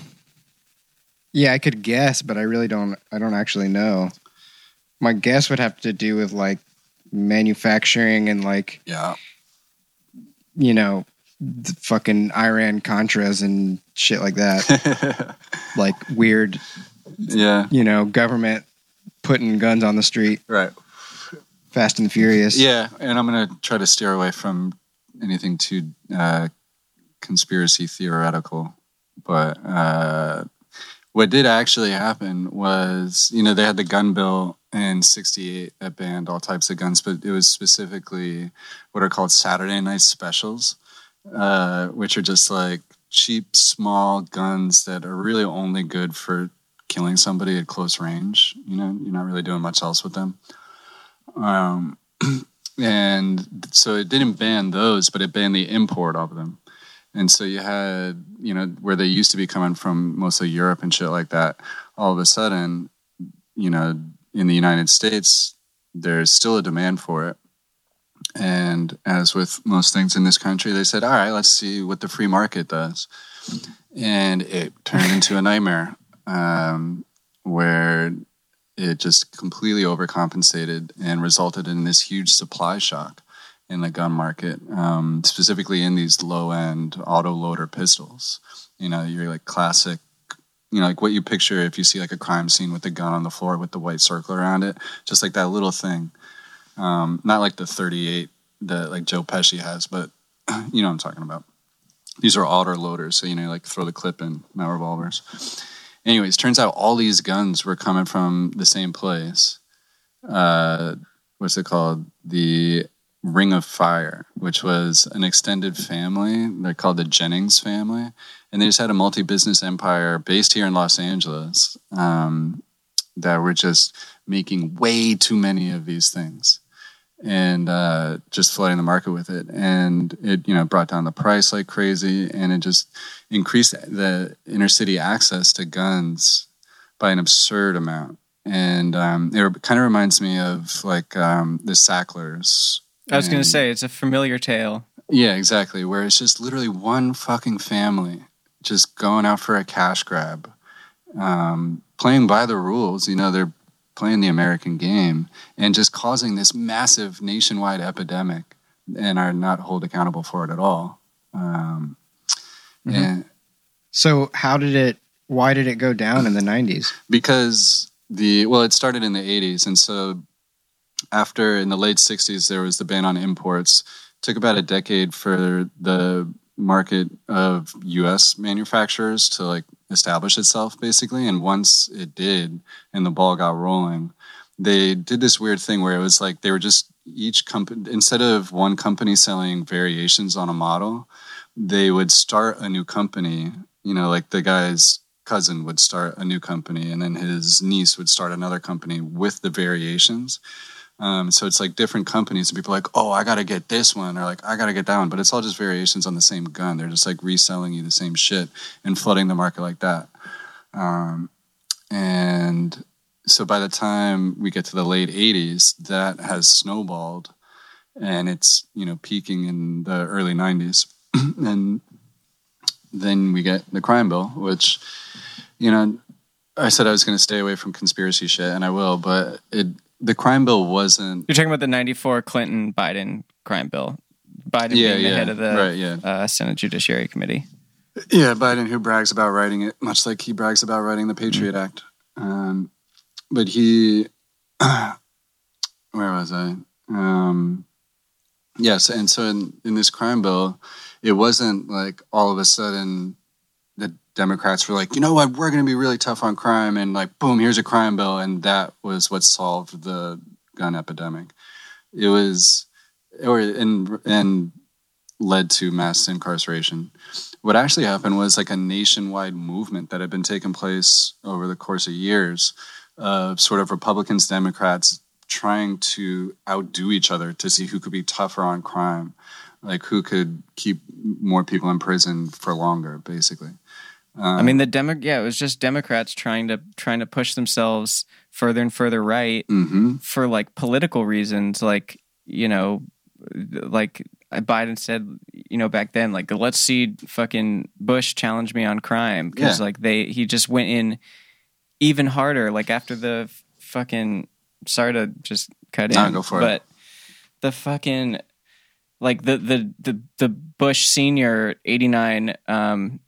yeah, I could guess, but I really don't. I don't actually know. My guess would have to do with like manufacturing and like Yeah, you know, the fucking Iran Contras and shit like that. like weird, yeah, you know, government putting guns on the street, right. Fast and Furious. Yeah, and I'm gonna try to steer away from anything too uh, conspiracy theoretical. But uh, what did actually happen was, you know, they had the gun bill in '68 that banned all types of guns, but it was specifically what are called Saturday night specials. uh, which are just like cheap, small guns that are really only good for killing somebody at close range. You know, you're not really doing much else with them. Um, and so it didn't ban those, but it banned the import of them. And so you had, you know, where they used to be coming from mostly Europe and shit like that, all of a sudden, you know, in the United States, there's still a demand for it. And as with most things in this country, they said, all right, let's see what the free market does. And it turned into a nightmare um, where it just completely overcompensated and resulted in this huge supply shock in the gun market, um, specifically in these low end auto loader pistols. You know, you're like classic, you know, like what you picture if you see like a crime scene with the gun on the floor with the white circle around it, just like that little thing. Um, not like the 38 that like Joe Pesci has, but you know what I'm talking about. These are auto loaders, so you know, like throw the clip in, not revolvers. Anyways, turns out all these guns were coming from the same place. Uh, what's it called? The Ring of Fire, which was an extended family. They're called the Jennings family. And they just had a multi business empire based here in Los Angeles um, that were just making way too many of these things and uh, just flooding the market with it. And it, you know, brought down the price like crazy and it just increased the inner city access to guns by an absurd amount. And um, it kind of reminds me of like um, the Sacklers I was going to say it's a familiar tale. Yeah, exactly. Where it's just literally one fucking family just going out for a cash grab, um, playing by the rules. You know, they're playing the American game and just causing this massive nationwide epidemic and are not held accountable for it at all. Um, And So how did it? Why did it go down in the '90s? because the well, it started in the '80s, and so after in the late '60s there was the ban on imports. took about a decade for the market of U.S. manufacturers to like establish itself, basically. And once it did, and the ball got rolling, they did this weird thing where it was like they were just each company instead of one company selling variations on a model, they would start a new company. You know, like the guy's cousin would start a new company, and then his niece would start another company with the variations. Um, so it's like different companies, and people are like, oh, I got to get this one, or like, I got to get that one. But it's all just variations on the same gun. They're just like reselling you the same shit and flooding the market like that. Um, and so by the time we get to the late 80s, that has snowballed and it's, you know, peaking in the early 90s. and then we get the crime bill, which, you know, I said I was going to stay away from conspiracy shit, and I will, but it the crime bill wasn't You're talking about the 94 Clinton Biden crime bill. Biden Yeah, being the yeah, head of the right, yeah. uh, Senate Judiciary Committee. Yeah, Biden, who brags about writing it, much like he brags about writing the Patriot Mm-hmm. Act. Um, but he, where was I? Um, yes, and so in, in this crime bill, it wasn't like all of a sudden Democrats were like, you know what, we're going to be really tough on crime, and like, boom, here's a crime bill, and that was what solved the gun epidemic. It was, or and and led to mass incarceration what actually happened was like a nationwide movement that had been taking place over the course of years of sort of Republicans, Democrats trying to outdo each other to see who could be tougher on crime, like who could keep more people in prison for longer, basically. I mean, the Demo- yeah, it was just Democrats trying to trying to push themselves further and further right hmm for like political reasons, like you know, like Biden said, you know, back then, like let's see fucking Bush challenge me on crime because Yeah. like they he just went in even harder, like after the fucking sorry to just cut in, go for it. but the fucking like the the the the Bush senior eighty nine um,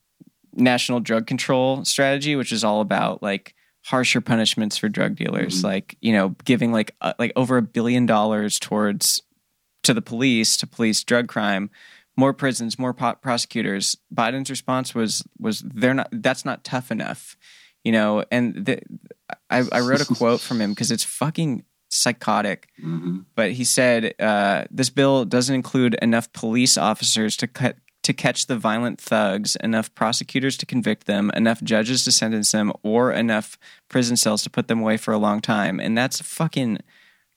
national drug control strategy, which is all about like harsher punishments for drug dealers, Mhm. like you know giving like uh, like over a billion dollars towards to the police to police drug crime, more prisons, more po- prosecutors. Biden's response was was they're not that's not tough enough, you know. And the, I I wrote a quote from him because it's fucking psychotic hmm but he said uh, this bill doesn't include enough police officers to cut to catch the violent thugs, enough prosecutors to convict them, enough judges to sentence them, or enough prison cells to put them away for a long time. And that's fucking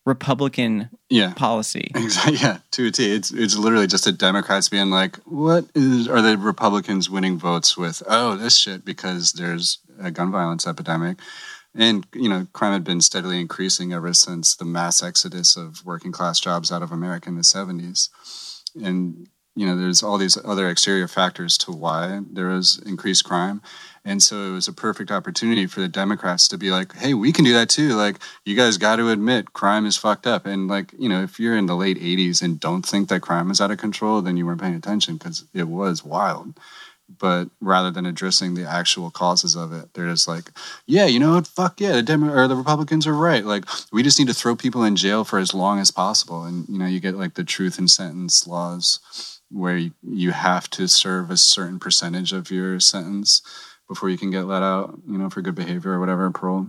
Republican Yeah. policy. Exactly. Yeah, to a T. It's it's literally just the Democrats being like, "What is are the Republicans winning votes with? Oh, this shit because there's a gun violence epidemic, and you know, crime had been steadily increasing ever since the mass exodus of working class jobs out of America in the '70s, and you know, there's all these other exterior factors to why there was increased crime." And so it was a perfect opportunity for the Democrats to be like, hey, we can do that too. Like, you guys got to admit crime is fucked up. And, like, you know, if you're in the late 80s and don't think that crime is out of control, then you weren't paying attention because it was wild. But rather than addressing the actual causes of it, they're just like, yeah, you know what? Fuck yeah, the Demo- or the Republicans are right. Like, we just need to throw people in jail for as long as possible. And, you know, you get like the truth and sentence laws where you, have to serve a certain percentage of your sentence before you can get let out, you know, for good behavior or whatever, parole.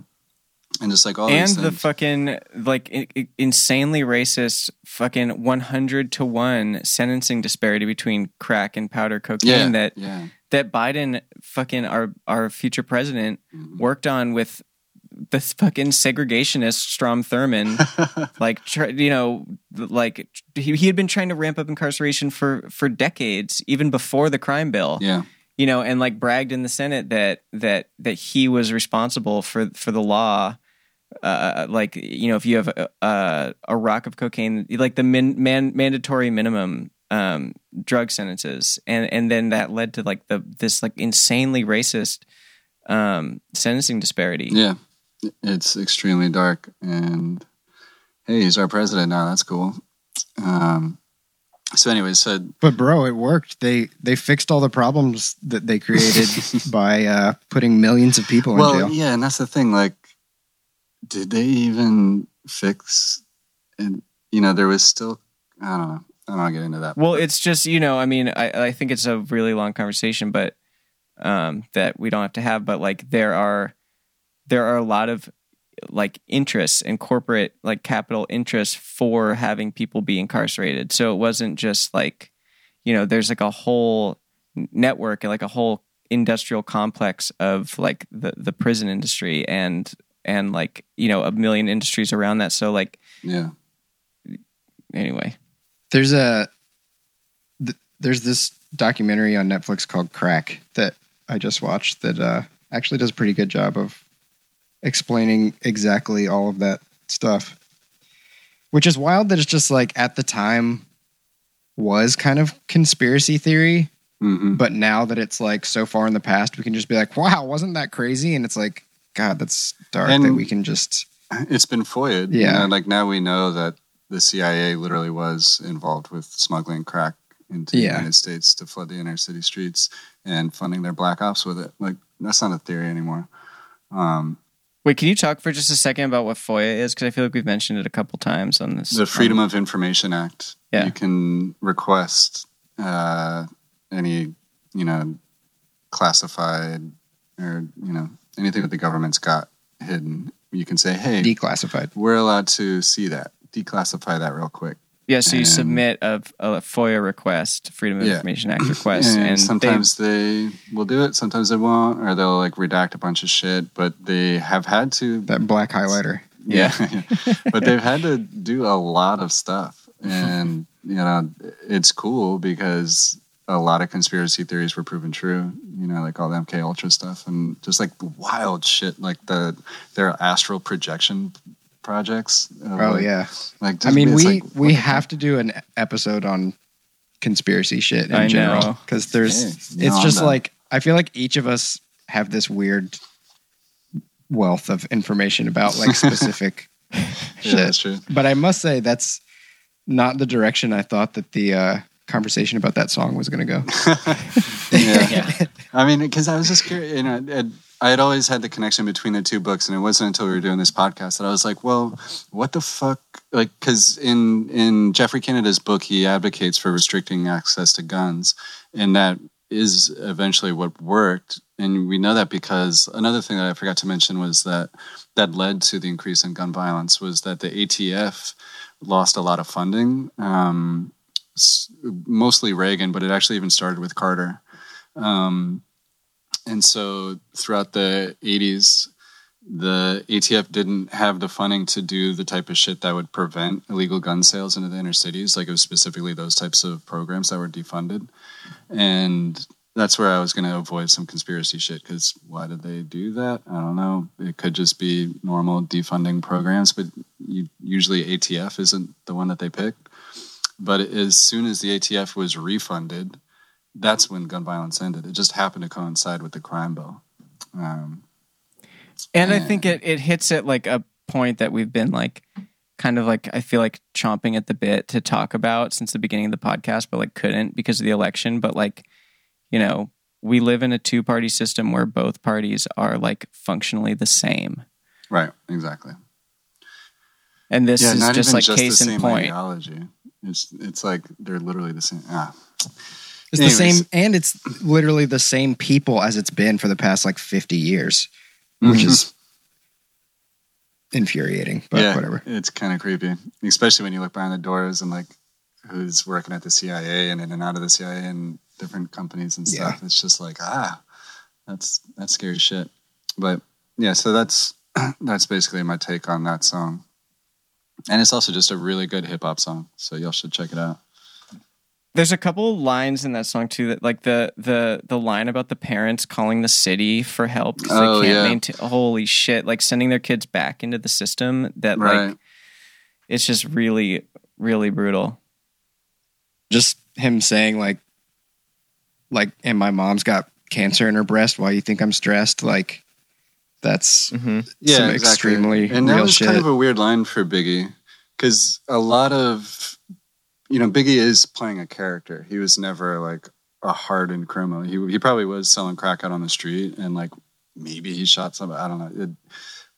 And just like all and the fucking like i- insanely racist fucking 100 to 1 sentencing disparity between crack and powder cocaine yeah, that yeah. that Biden fucking our our future president Mm-hmm. worked on with this fucking segregationist Strom Thurmond like tr- you know like he, he had been trying to ramp up incarceration for for decades even before the crime bill yeah. you know, and like bragged in the Senate that that that he was responsible for for the law. Uh, like you know, if you have a, a, a rock of cocaine, like the min, man, mandatory minimum um, drug sentences, and and then that led to like the this like insanely racist um, sentencing disparity. Yeah. It's extremely dark. And hey, he's our president now. That's cool. Um, so, anyways, so But bro, it worked. They they fixed all the problems that they created by uh, putting millions of people in well, jail. yeah, and that's the thing. Like, did they even fix? And you know, there was still. I don't know. I don't want to get into that. Well, it's just you know, I mean, I I think it's a really long conversation, but um, that we don't have to have. But like, there are there are a lot of like interests and corporate like capital interests for having people be incarcerated. So it wasn't just like you know, there's like a whole network and like a whole industrial complex of like the the prison industry and and like you know a million industries around that. So like yeah. anyway, There's a th- there's this documentary on Netflix called Crack that I just watched that uh, actually does a pretty good job of explaining exactly all of that stuff. Which is wild that it's just like at the time was kind of conspiracy theory, hmm but now that it's like so far in the past, we can just be like, "Wow, wasn't that crazy?" And it's like, God, that's dark And- that we can just It's been foiled. Yeah. You know, like now we know that the CIA literally was involved with smuggling crack into the United States to flood the inner city streets and funding their black ops with it. Like that's not a theory anymore. Um, Wait, can you talk for just a second about what FOIA is? Because I feel like we've mentioned it a couple times on this. the Freedom of Information Act. Yeah. You can request uh, any, you know, classified or you know anything that the government's got hidden. You can say, "Hey, declassified. we're allowed to see that. Declassify that real quick." Yeah, so you and- submit a, a FOIA request, Freedom of Yeah. Information Act request, and, and, sometimes they, will do it, sometimes they won't, or they'll like redact a bunch of shit. But they have had to, That black highlighter. yeah, but they've had to do a lot of stuff, and you know, it's cool because a lot of conspiracy theories were proven true. You know, like all the MK Ultra stuff, and just like wild shit, like the their astral projection projects. of, Oh like- yeah. like I mean, we like, we the have to do an episode on conspiracy shit in I general because there's Hey, it's no, I'm just like I feel like each of us have this weird wealth of information about like specific Yeah, shit. that's true. But I must say that's not the direction I thought that the uh, conversation about that song was going to go. yeah. I mean, because I was just curious. You know, it, I had always had the connection between the two books, and it wasn't until we were doing this podcast that I was like, "Well, what the fuck?" Like, because in in Geoffrey Canada's book, he advocates for restricting access to guns, and that is eventually what worked. And we know that because another thing that I forgot to mention was that that led to the increase in gun violence was that the ATF lost a lot of funding. Um, mostly Reagan, but it actually even started with Carter. Um, and so throughout the 80s, the ATF didn't have the funding to do the type of shit that would prevent illegal gun sales into the inner cities. Like it was specifically those types of programs that were defunded. And that's where I was going to avoid some conspiracy shit because why did they do that? I don't know. It could just be normal defunding programs, but you, usually ATF isn't the one that they picked. But as soon as the ATF was refunded, that's when gun violence ended. It just happened to coincide with the crime bill. Um, And I think it, it hits at like a point that we've been like kind of like I feel like chomping at the bit to talk about since the beginning of the podcast, but like couldn't because of the election. But like, you know, we live in a two party system where both parties are like functionally the same. right, exactly. And this is not just like just case in point. ideology. It's it's like they're literally the same. Ah. It's Anyways. the same, and it's literally the same people as it's been for the past like 50 years, which Mhm. is infuriating, but yeah, whatever. It's kind of creepy, especially when you look behind the doors and like who's working at the CIA and in and out of the CIA and different companies and stuff. It's just like ah, that's that's scary shit. But yeah, so that's that's basically my take on that song. And it's also just a really good hip hop song, so y'all should check it out. There's a couple lines in that song too that like the the the line about the parents calling the city for help because Oh, they can't yeah. maintain. Holy shit! Like sending their kids back into the system. That Right. like it's just really really brutal. Just him saying like, like, and my mom's got cancer in her breast. Why you think I'm stressed? Like, that's Mm-hmm. yeah, some exactly. extremely and that real was shit. kind of a weird line for Biggie because a lot of you know Biggie is playing a character. He was never like a hardened criminal. He he probably was selling crack out on the street and like maybe he shot somebody. I don't know, it,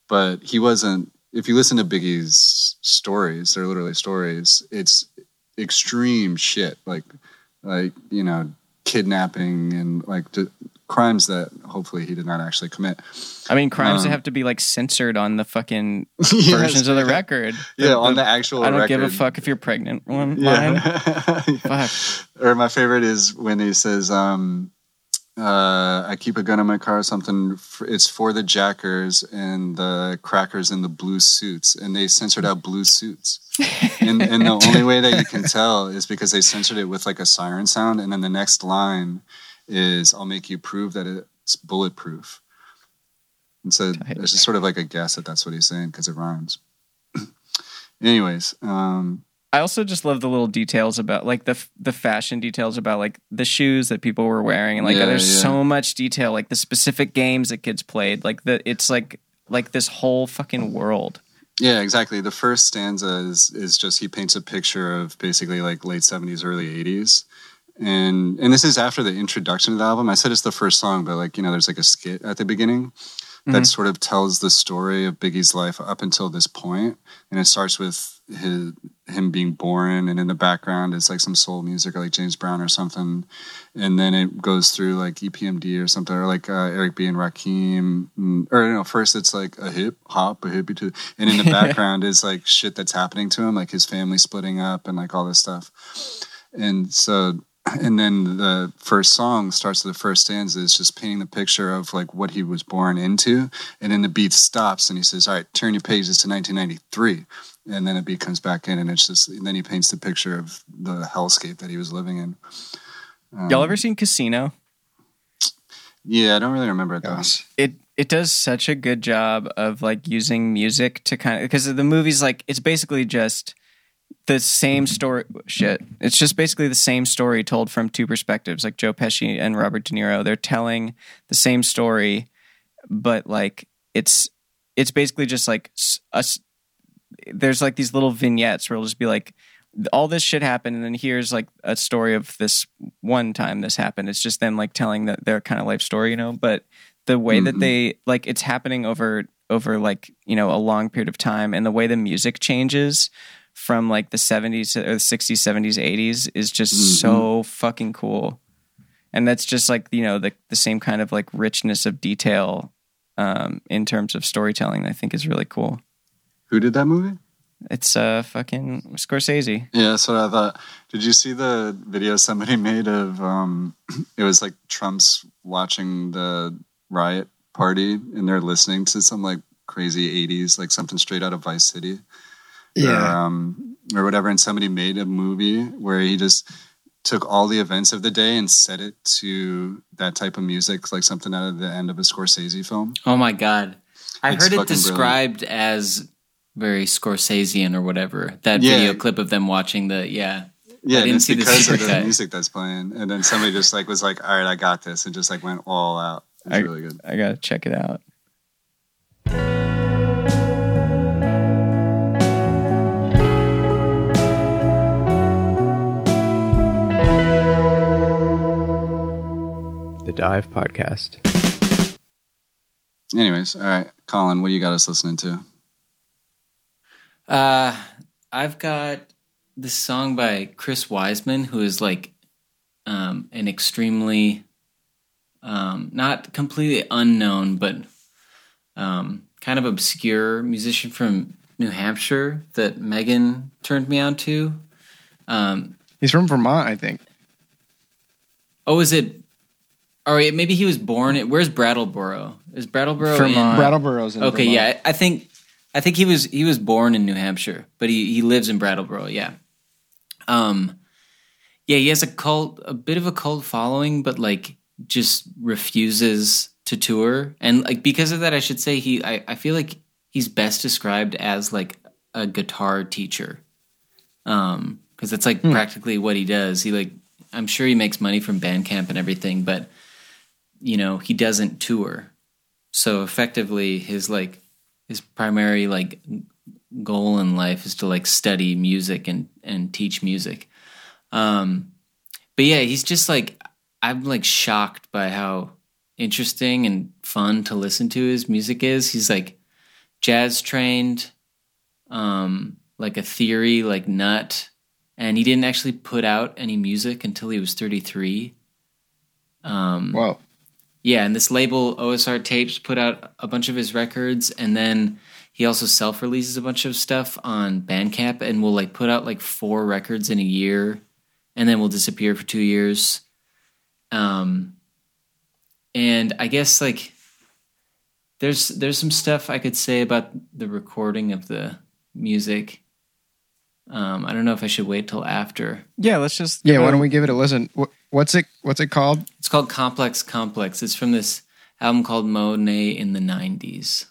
but he wasn't. If you listen to Biggie's stories, they're literally stories. It's extreme shit, like like you know kidnapping and like crimes that hopefully he did not actually commit. I mean, crimes that Um, have to be like censored on the fucking Yes. versions of the record. Yeah, on the actual I don't give a fuck if you're pregnant. One line. Yeah. Fuck. or my favorite is when he says, um, uh, "I keep a gun in my car. Something. f it's for the jackers and the crackers in the blue suits, and they censored out blue suits. and, and the only way that you can tell is because they censored it with like a siren sound, and then the next line is, "I'll make you prove that it's bulletproof." And so it's just sort of like a guess that that's what he's saying because it rhymes. Anyways, um, I also just love the little details about like the the fashion details about like the shoes that people were wearing and like Yeah, there's yeah. so much detail like the specific games that kids played like the it's like like this whole fucking world. Yeah, exactly. The first stanza is is just he paints a picture of basically like late seventies, early eighties. And and this is after the introduction of the album. I said it's the first song, but like, you know, there's like a skit at the beginning that Mhm. sort of tells the story of Biggie's life up until this point. And it starts with his him being born and in the background it's like some soul music or like James Brown or something. And then it goes through like EPMD or something or like uh, Eric B and Rakim. or you know, first it's like a hip hop, a hippie to and in the background is like shit that's happening to him, like his family splitting up and like all this stuff. And so and then the first song starts with the first stanza is just painting the picture of like what he was born into. And then the beat stops and he says all right turn your pages to 1993 and then the beat comes back in and it's just and then he paints the picture of the hellscape that he was living in. Um, Y'all ever seen Casino? yeah i don't really remember it though It it does such a good job of like using music to kind of because the movie's like it's basically just the same story shit. It's just basically the same story told from two perspectives like joe pesci and robert de niro. They're telling the same story but like it's it's basically just like us there's like these little vignettes where it'll just be like all this shit happened and then here's like a story of this one time this happened. It's just them like telling that their kind of life story you know? But the way that Mhm. they like it's happening over over like you know a long period of time and the way the music changes from like the 70s or the 60s 70s 80s is just Mhm. so fucking cool and that's just like you know the the same kind of like richness of detail um in terms of storytelling i think is really cool who did that movie It's uh fucking Scorsese. Yeah, that's what I thought. Did you see the video somebody made of um it was like Trump's watching the riot party and they're listening to some like crazy 80s like something straight out of Vice City. Or, um or whatever and somebody made a movie where he just took all the events of the day and set it to that type of music like something out of the end of a Scorsese film. Oh my god. I It's heard it fucking brilliant. described as very Scorsesean or whatever. That Yeah. video clip of them watching the yeah. Yeah, and didn't it's see the because of the music that's playing. And then somebody just like was like, "All right, I got this," and just like went all out. It's I- really good. I gotta check it out. Dive Podcast. Anyways, all right, Colin, what do you got us listening to? Uh I've got this song by Chris Weisman who is like um an extremely um not completely unknown but um kind of obscure musician from New Hampshire that Megan turned me on to. Um He's from Vermont, I think. oh is it or maybe he was born at where's Brattleboro? Is Brattleboro in Brattleboro's in Okay, Vermont. yeah, I think I think he was he was born in New Hampshire, but he he lives in Brattleboro. Yeah, um, yeah, he has a cult, a bit of a cult following, but like just refuses to tour, and like because of that, I should say he I I feel like he's best described as like a guitar teacher, um, because that's like practically what he does. He like I'm sure he makes money from Bandcamp and everything, but you know he doesn't tour. So effectively his like his primary like goal in life is to like study music and and teach music. Um but yeah he's just like i'm like shocked by how interesting and fun to listen to his music is. He's like jazz trained um like a theory like nut. And he didn't actually put out any music until he was 33 um Whoa. Yeah, and this label OSR Tapes put out a bunch of his records, and then he also self releases a bunch of stuff on Bandcamp, and will like put out like four records in a year, and then will disappear for two years. Um, and I guess like there's there's some stuff I could say about the recording of the music. Um, I don't know if I should wait till after. Yeah, let's just Yeah, why don't we give it a listen? What's it what's it called? It's called Complex Complex. It's from this album called Monet in the 90s.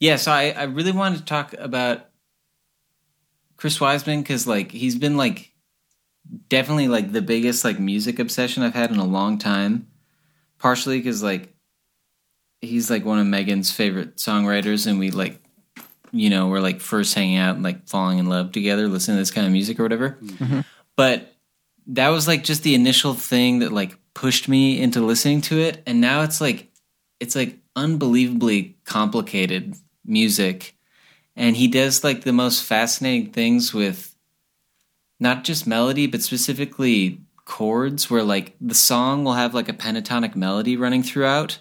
Yeah, so I, I really wanted to talk about Chris Weisman because like he's been like definitely like the biggest like music obsession I've had in a long time. Partially because like he's like one of Megan's favorite songwriters, and we like you know we're like first hanging out and like falling in love together, listening to this kind of music or whatever. Mm-hmm. But that was like just the initial thing that like pushed me into listening to it, and now it's like it's like unbelievably complicated music. And he does like the most fascinating things with not just melody but specifically chords where like the song will have like a pentatonic melody running throughout.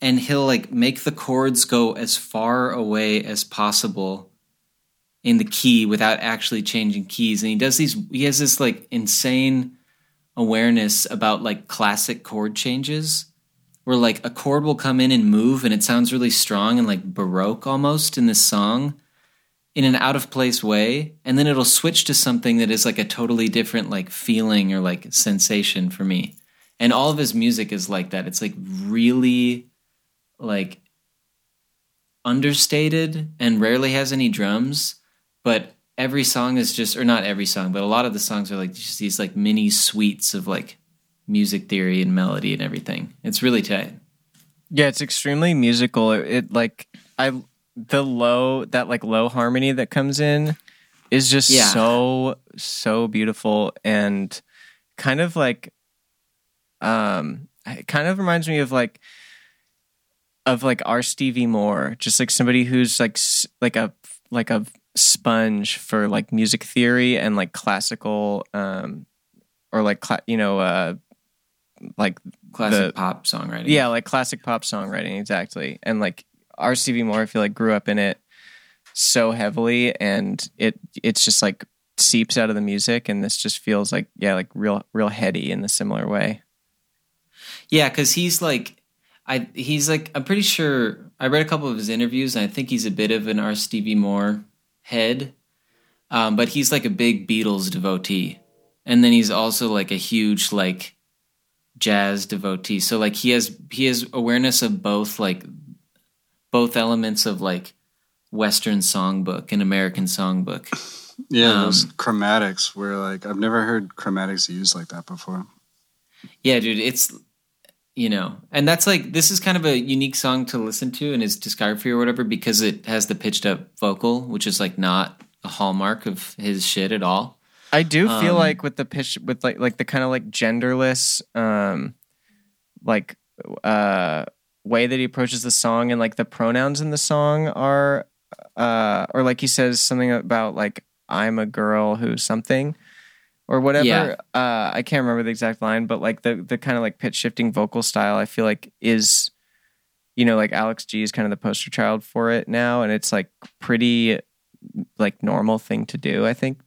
And he'll like make the chords go as far away as possible in the key without actually changing keys. And he does these he has this like insane awareness about like classic chord changes where like a chord will come in and move and it sounds really strong and like baroque almost in this song in an out of place way. And then it'll switch to something that is like a totally different like feeling or like sensation for me. And all of his music is like that. It's like really like understated and rarely has any drums but every song is just or not every song but a lot of the songs are like just these like mini suites of like music theory and melody and everything it's really tight Yeah, it's extremely musical. It, it like I the low that like low harmony that comes in is just Yeah. so so beautiful and kind of like um it kind of reminds me of like of like R. Stevie Moore, just like somebody who's like like a like a sponge for like music theory and like classical um or like cla- you know uh like classic The- pop songwriting yeah, like classic pop songwriting, exactly. And like Stevie Moore, I feel like grew up in it so heavily, and it it's just like seeps out of the music, and this just feels like yeah, like real real heady in a similar way. Yeah, because he's like, I he's like, I'm pretty sure I read a couple of his interviews, and I think he's a bit of an R. Stevie Moore head, um, but he's like a big Beatles devotee, and then he's also like a huge like jazz devotee. So like he has he has awareness of both like both elements of like Western songbook and American songbook. Yeah, Um, those chromatics were like I've never heard chromatics used like that before. Yeah, dude, it's you know, and that's like this is kind of a unique song to listen to in his discography or whatever because it has the pitched up vocal, which is like not a hallmark of his shit at all. I do feel Um, like with the pitch, with like like the kind of like genderless, um, like uh way that he approaches the song, and like the pronouns in the song are, uh, or like he says something about like I'm a girl who something, or whatever. Yeah. Uh, I can't remember the exact line, but like the the kind of like pitch shifting vocal style, I feel like is, you know, like Alex G is kind of the poster child for it now, and it's like pretty like normal thing to do. I think.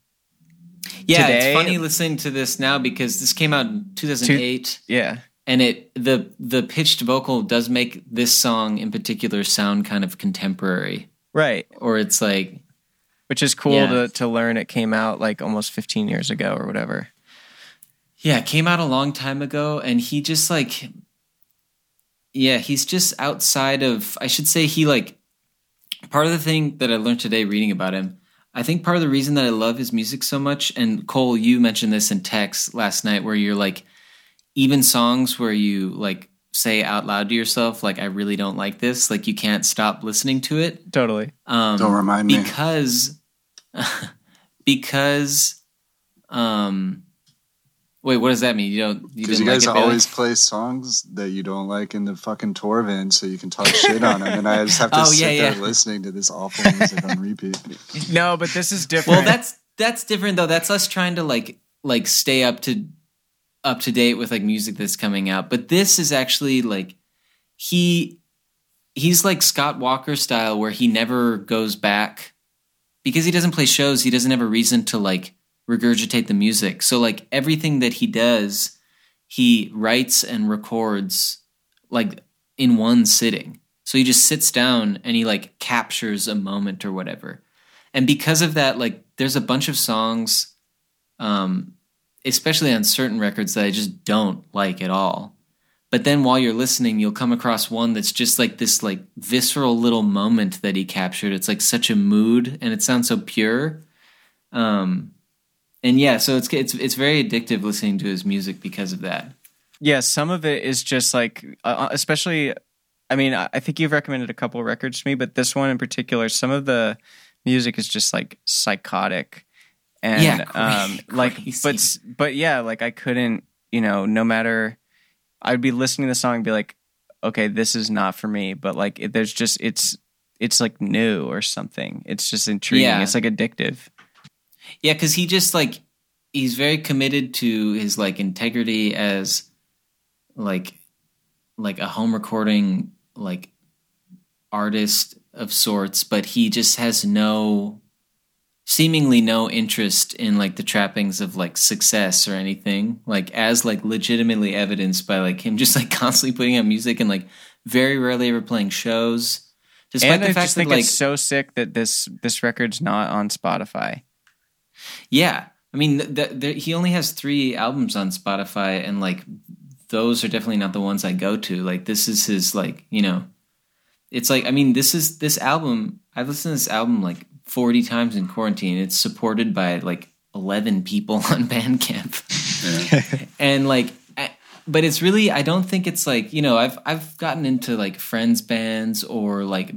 Yeah, Today- it's funny listening to this now because this came out in 2008 Yeah. and it the the pitched vocal does make this song in particular sound kind of contemporary Right. or it's like Which is cool Yeah. to, to learn it came out like almost 15 years ago or whatever. Yeah, it came out a long time ago, and he just like, yeah, he's just outside of. I should say he like. Part of the thing that I learned today reading about him, I think part of the reason that I love his music so much, and Cole, you mentioned this in text last night, where you're like, even songs where you like say out loud to yourself, like, I really don't like this, like you can't stop listening to it. Totally. Um, Don't remind me. because because um wait what does that mean you don't you Because didn't you guys like it always play songs that you don't like in the fucking tour van, so you can talk shit on them, and I just have to Oh, sit yeah, there yeah. listening to this awful music on repeat. No, but this is different. well that's that's different though that's us trying to like like stay up to up to date with like music that's coming out but this is actually like he he's like Scott Walker style where he never goes back because he doesn't play shows he doesn't have a reason to like regurgitate the music so like everything that he does he writes and records like in one sitting so he just sits down and he like captures a moment or whatever and because of that like there's a bunch of songs um especially on certain records that i just don't like at all but then while you're listening, you'll come across one that's just like this like visceral little moment that he captured. It's like such a mood, and it sounds so pure. Um, and yeah, so it's it's it's very addictive listening to his music because of that. Yeah, some of it is just like, uh, especially. I mean, I think you've recommended a couple of records to me, but this one in particular, some of the music is just like psychotic, and Yeah, um, like, crazy. but but yeah, like I couldn't, you know, no matter, I'd be listening to the song and be like, okay, this is not for me, but like, it, there's just it's it's like new or something. It's just intriguing. Yeah. It's like addictive. Yeah, because he just like he's very committed to his like integrity as like like a home recording like artist of sorts, but he just has no seemingly no interest in like the trappings of like success or anything like as like legitimately evidenced by like him just like constantly putting out music and like very rarely ever playing shows despite and the I fact just that think like it's so sick that this this record's not on Spotify. Yeah, I mean, th- th- he only has three albums on Spotify, and like those are definitely not the ones I go to. Like this is his like you know, it's like I mean, this is this album. I've listened to this album like forty times in quarantine. It's supported by like eleven people on Bandcamp, and like. I, but it's really I don't think it's like you know I've I've gotten into like friends bands or like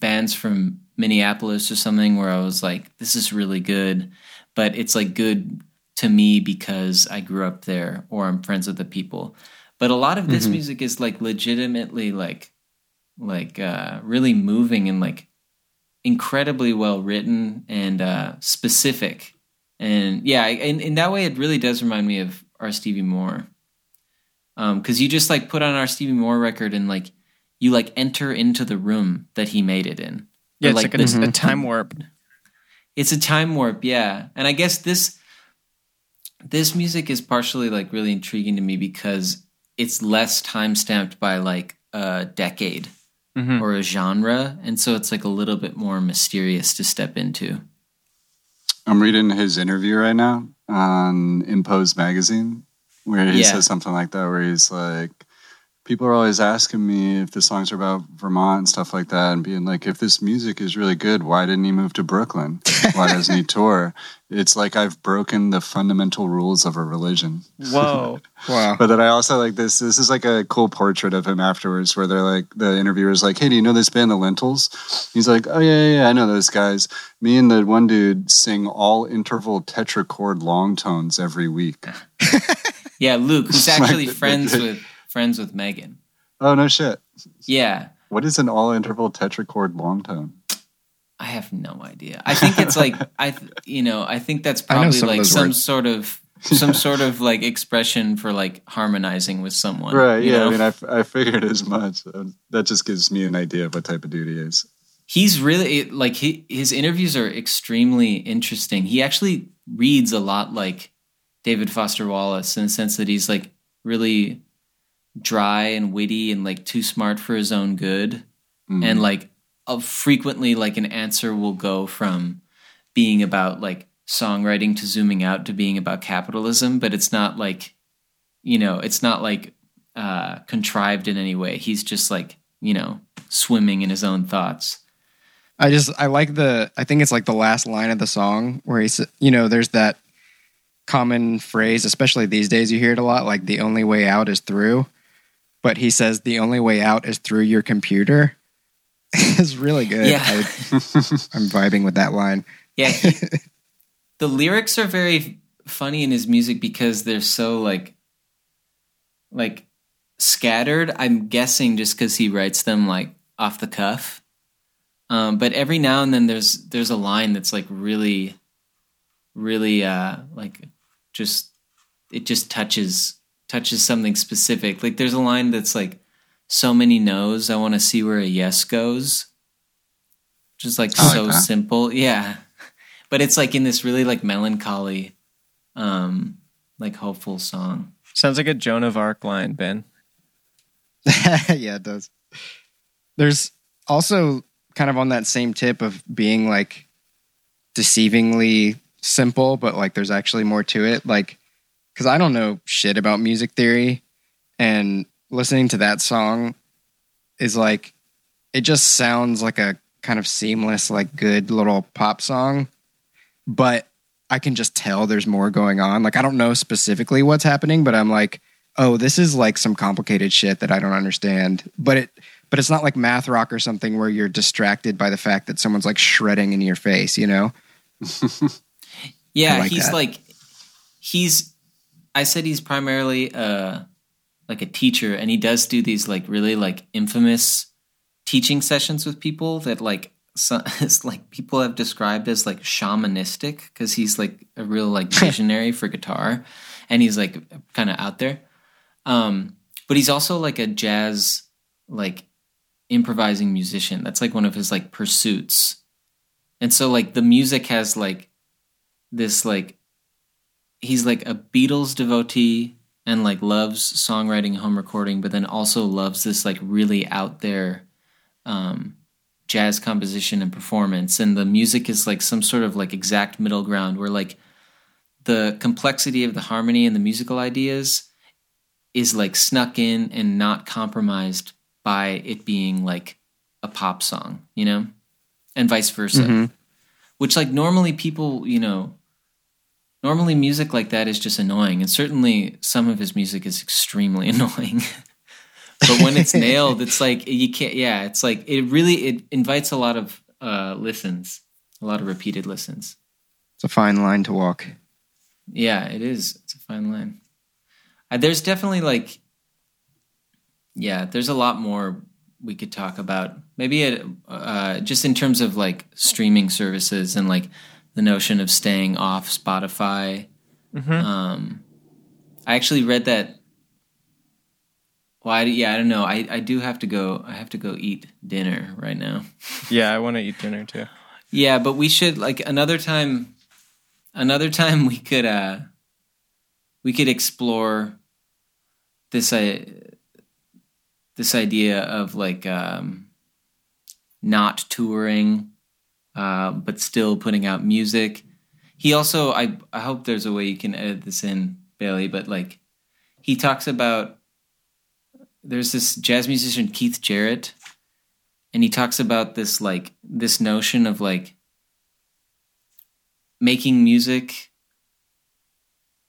bands from Minneapolis or something where I was like this is really good but it's like good to me because I grew up there or I'm friends with the people. But a lot of this Mhm. music is like legitimately like like uh really moving and like incredibly well written and uh specific. And yeah, in in that way it really does remind me of R. Stevie Moore. Um cuz you just like put on R. Stevie Moore record and like you like enter into the room that he made it in. Yeah, Or, it's like, a, the- a time warp. It's a time warp yeah and i guess this this music is partially like really intriguing to me because it's less time stamped by like a decade Mhm. or a genre and so it's like a little bit more mysterious to step into I'm reading his interview right now on Impose magazine, where he Yeah. says something like that, where he's like, "People are always asking me if the songs are about Vermont and stuff like that, and being like, if this music is really good, why didn't he move to Brooklyn? Why doesn't he tour? It's like I've broken the fundamental rules of a religion." Whoa. Wow. But then I also like this. This is like a cool portrait of him afterwards, where they're like the interviewer's like, "Hey, do you know this band, The Lentils?" He's like, "Oh yeah, yeah, yeah, I know those guys. Me and the one dude sing all interval tetrachord long tones every week." yeah luke who's Like, actually the- friends the- with friends with megan Oh no, shit. yeah What is an all interval tetrachord long tone? i have no idea i think it's like i th- you know i think that's probably some like some words. sort of some sort of like expression for like harmonizing with someone right? Yeah. know? I mean, I, f- I figured as much. That just gives me an idea of what type of dude he is. he's really like he, his interviews are extremely interesting. He actually reads a lot like David Foster Wallace in the sense that he's like really dry and witty and like too smart for his own good, Mm. and like uh, frequently like an answer will go from being about like songwriting to zooming out to being about capitalism, but it's not like you know it's not like uh contrived in any way. He's just like you know swimming in his own thoughts. I just I like the I think it's like the last line of the song where he's you know there's that common phrase especially these days you hear it a lot like the only way out is through but he says the only way out is through your computer is really good Yeah. I, I'm vibing with that line Yeah. he- the lyrics are very funny in his music because they're so like like scattered. I'm guessing just cuz he writes them like off the cuff. Um but every now and then there's there's a line that's like really really uh like just it just touches touches something specific. Like there's a line that's like so many no's, I want to see where a yes goes. Just like I like so that. simple. Yeah. But it's like in this really like melancholy um like hopeful song. Sounds like a Joan of Arc line, Ben. yeah it does there's also kind of on that same tip of being like deceivingly simple but like there's actually more to it like because i don't know shit about music theory and listening to that song is like it just sounds like a kind of seamless, like good little pop song, but I can just tell there's more going on. Like I don't know specifically what's happening, but I'm like, oh, this is like some complicated shit that I don't understand. But it but it's not like math rock or something where you're distracted by the fact that someone's like shredding in your face, you know? Yeah, like he's that. like he's I said he's primarily uh like a teacher and he does do these like really like infamous teaching sessions with people that like so, it's like people have described as like shamanistic because he's like a real like visionary for guitar and he's like kind of out there. Um but he's also like a jazz like improvising musician. That's like one of his like pursuits. And so like the music has like this like he's like a Beatles devotee and like loves songwriting and home recording, but then also loves this like really out there um, jazz composition and performance. And the music is like some sort of like exact middle ground where like the complexity of the harmony and the musical ideas is like snuck in and not compromised by it being like a pop song, you know? And vice versa. Mhm. Which like normally people, you know, normally music like that is just annoying and certainly some of his music is extremely annoying. but when it's nailed, it's like you can't yeah, it's like it really it invites a lot of uh listens, a lot of repeated listens. It's a fine line to walk. Yeah, it is. It's a fine line. Uh, there's definitely like, yeah, there's a lot more we could talk about. Maybe it, uh, just in terms of like streaming services and like the notion of staying off Spotify. Um, I actually read that. Well, I, yeah, I don't know. I, I do have to go. I have to go eat dinner right now. Yeah, I want to eat dinner too. Yeah, but we should like another time another time we could uh we could explore this uh, this idea of like um not touring uh but still putting out music. He also I I hope there's a way you can edit this in Bailey, but like he talks about there's this jazz musician Keith Jarrett and he talks about this like this notion of like making music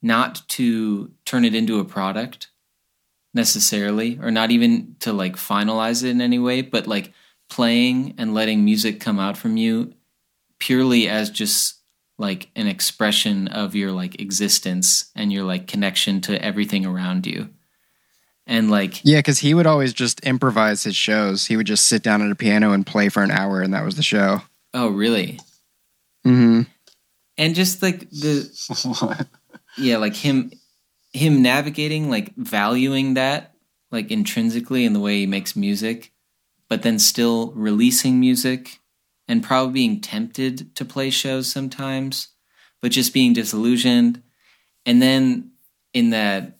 not to turn it into a product necessarily or not even to like finalize it in any way but like playing and letting music come out from you purely as just like an expression of your like existence and your like connection to everything around you and like Yeah, because he would always just improvise his shows. He would just sit down at a piano and play for an hour, and that was the show. oh really mm-hmm and just like the yeah like him him navigating like valuing that like intrinsically in the way he makes music but then still releasing music and probably being tempted to play shows sometimes but just being disillusioned and then in that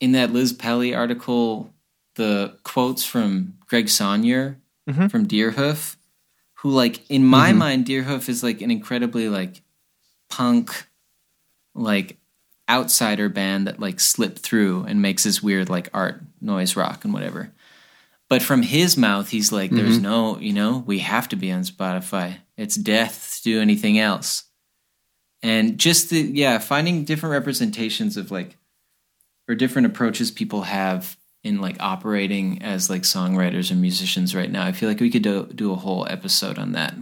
in that liz pelly article the quotes from greg saunier Mhm. from deerhoof who like in my Mhm. mind deerhoof is like an incredibly like punk like outsider band that like slipped through and makes this weird like art noise rock and whatever but from his mouth he's like there's mm-hmm. no you know we have to be on spotify. It's death to do anything else. And just the yeah finding different representations of like or different approaches people have in like operating as like songwriters or musicians right now. I feel like we could do, do a whole episode on that.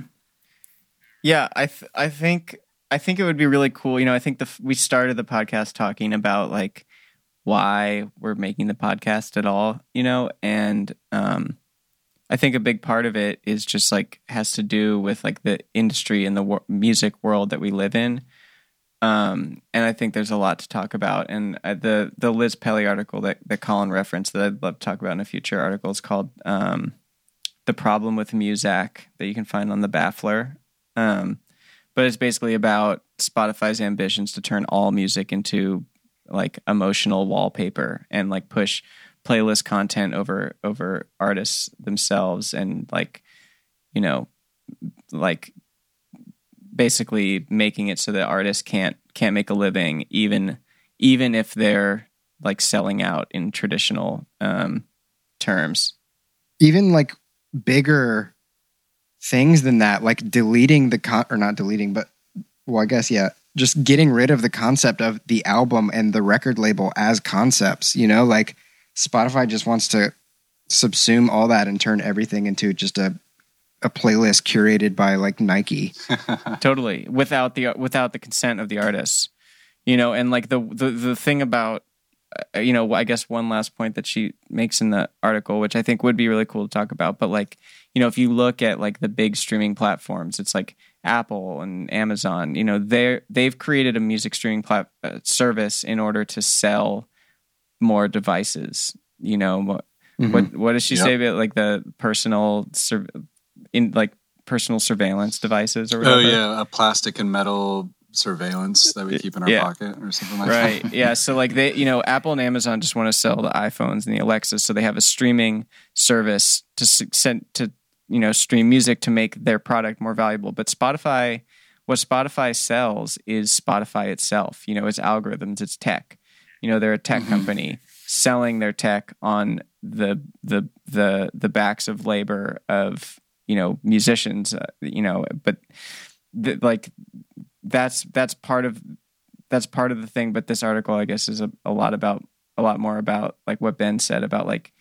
Yeah, I th- I think I think it would be really cool. You know, I think the we started the podcast talking about like why we're making the podcast at all. You know, and um, I think a big part of it is just like has to do with like the industry and the wor- music world that we live in. Um, and I think there's a lot to talk about. And uh, the the Liz Pelly article that that Colin referenced that I'd love to talk about in a future article is called um, "The Problem with Muzak" that you can find on the Baffler. Um, but it's basically about Spotify's ambitions to turn all music into like emotional wallpaper and like push playlist content over over artists themselves and like you know like basically making it so that artists can't can't make a living even even if they're like selling out in traditional um, terms. even like bigger things than that, like deleting the con or not deleting, but well, I guess yeah, just getting rid of the concept of the album and the record label as concepts. You know, like Spotify just wants to subsume all that and turn everything into just a a playlist curated by like Nike. totally without the without the consent of the artists you know and like the the, the thing about uh, you know i guess one last point that she makes in the article which i think would be really cool to talk about but like you know if you look at like the big streaming platforms it's like apple and amazon you know they're they've created a music streaming plat- uh, service in order to sell more devices you know Mm-hmm. what what does she Yep. say about like the personal sur- in like personal surveillance devices or whatever Oh yeah, a plastic and metal surveillance that we keep in our Yeah. pocket or something like right that. Right. yeah so like they you know apple and amazon just want to sell the iphones and the alexas so they have a streaming service to send to you know stream music to make their product more valuable. But spotify what spotify sells is spotify itself. You know it's algorithms it's tech. You know they're a tech company selling their tech on the the the the backs of labor of you know musicians uh, you know but th- like that's that's part of that's part of the thing. But this article i guess is a, a lot about a lot more about like what ben said about like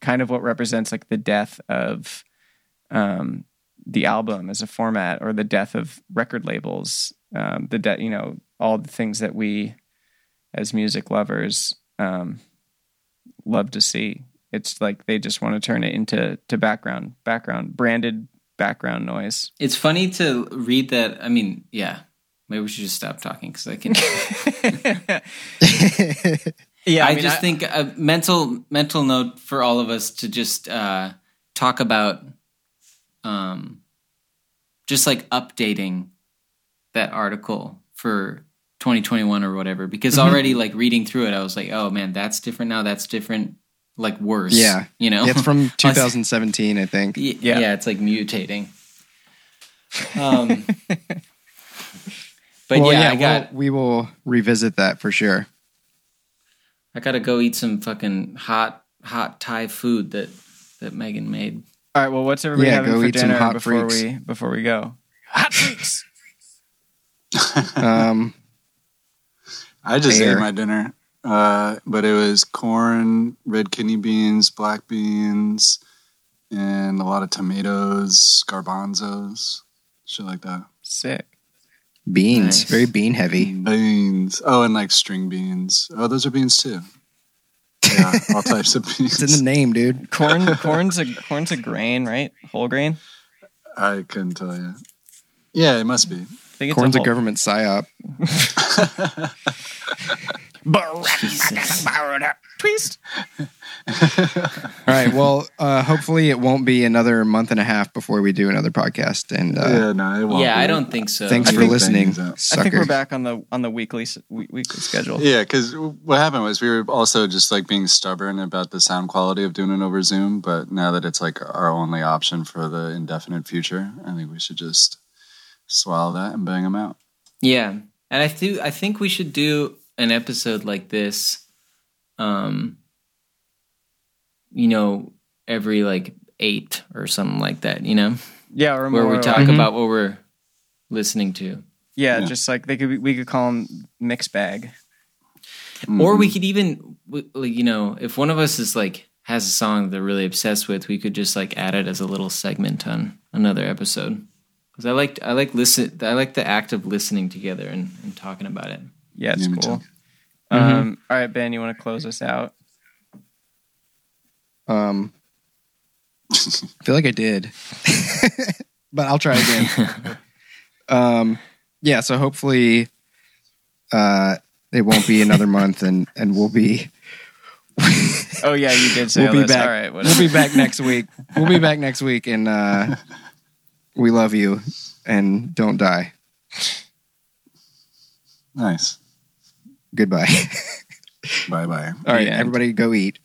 kind of what represents like the death of um the album as a format or the death of record labels um the de- you know all the things that we as music lovers um love to see it's like they just want to turn it into to background background branded background noise It's funny to read that. I mean, yeah. Maybe we should just stop talking because I can. yeah I, mean, just think a mental mental note for all of us to just uh, talk about, um, just like updating that article for 2021 or whatever. Because Mm-hmm. already like reading through it, I was like, oh man, that's different now. That's different. Like worse. Yeah. you know, it's from 2017, I think. Yeah. yeah. it's like mutating. Um, but well, yeah, yeah, I got we'll, we will revisit that for sure. I got to go eat some fucking hot hot Thai food that that Megan made. All right. Well, what's everybody Yeah, having go for eat some dinner hot before freaks. we before we go? Hot freaks. Um, I just Fair. ate my dinner, uh, but it was corn, red kidney beans, black beans, and a lot of tomatoes, garbanzos, shit like that. Sick. beans, Nice. very bean heavy. Beans. Oh, and like string beans. Oh, those are beans too. Yeah, all types of beans. It's in the name, dude. Corn. corn's a corn's a grain, right? Whole grain. I couldn't tell you. Yeah, it must be. I think it's Corn's a whole- government psyop. Twist. All right. Well, uh, hopefully it won't be another month and a half before we do another podcast. And uh, yeah, no, it won't. yeah, be. I don't think so. thanks I for think listening, Benny's out. sucker. I think we're back on the on the weekly weekly schedule. Yeah, because what happened was we were also just like being stubborn about the sound quality of doing it over Zoom. But now that it's like our only option for the indefinite future, I think we should just swallow that and bang them out. Yeah, and I do. I think we should do an episode like this. Um, you know, every like eight or something like that. You know, Yeah, or where we more, talk like- about what we're listening to, Yeah, Yeah. just like they could we could call them mix bag. or Mm-hmm. we could even, like, you know, if one of us is like has a song that they're really obsessed with, we could just like add it as a little segment on another episode. Because I like I like listen I like the act of listening together and, and talking about it. Yeah, it's Yeah, me cool. Too. Um, all right, Ben, you want to close us out? Um, I feel like I did, but I'll try again. um, yeah. So hopefully, uh, it won't be another month, and and we'll be Oh yeah, you did say we'll be this. back. All right, we'll be back next week. We'll be back next week, and uh, we love you, and don't die. Nice. Goodbye. bye bye. All right, everybody, go eat.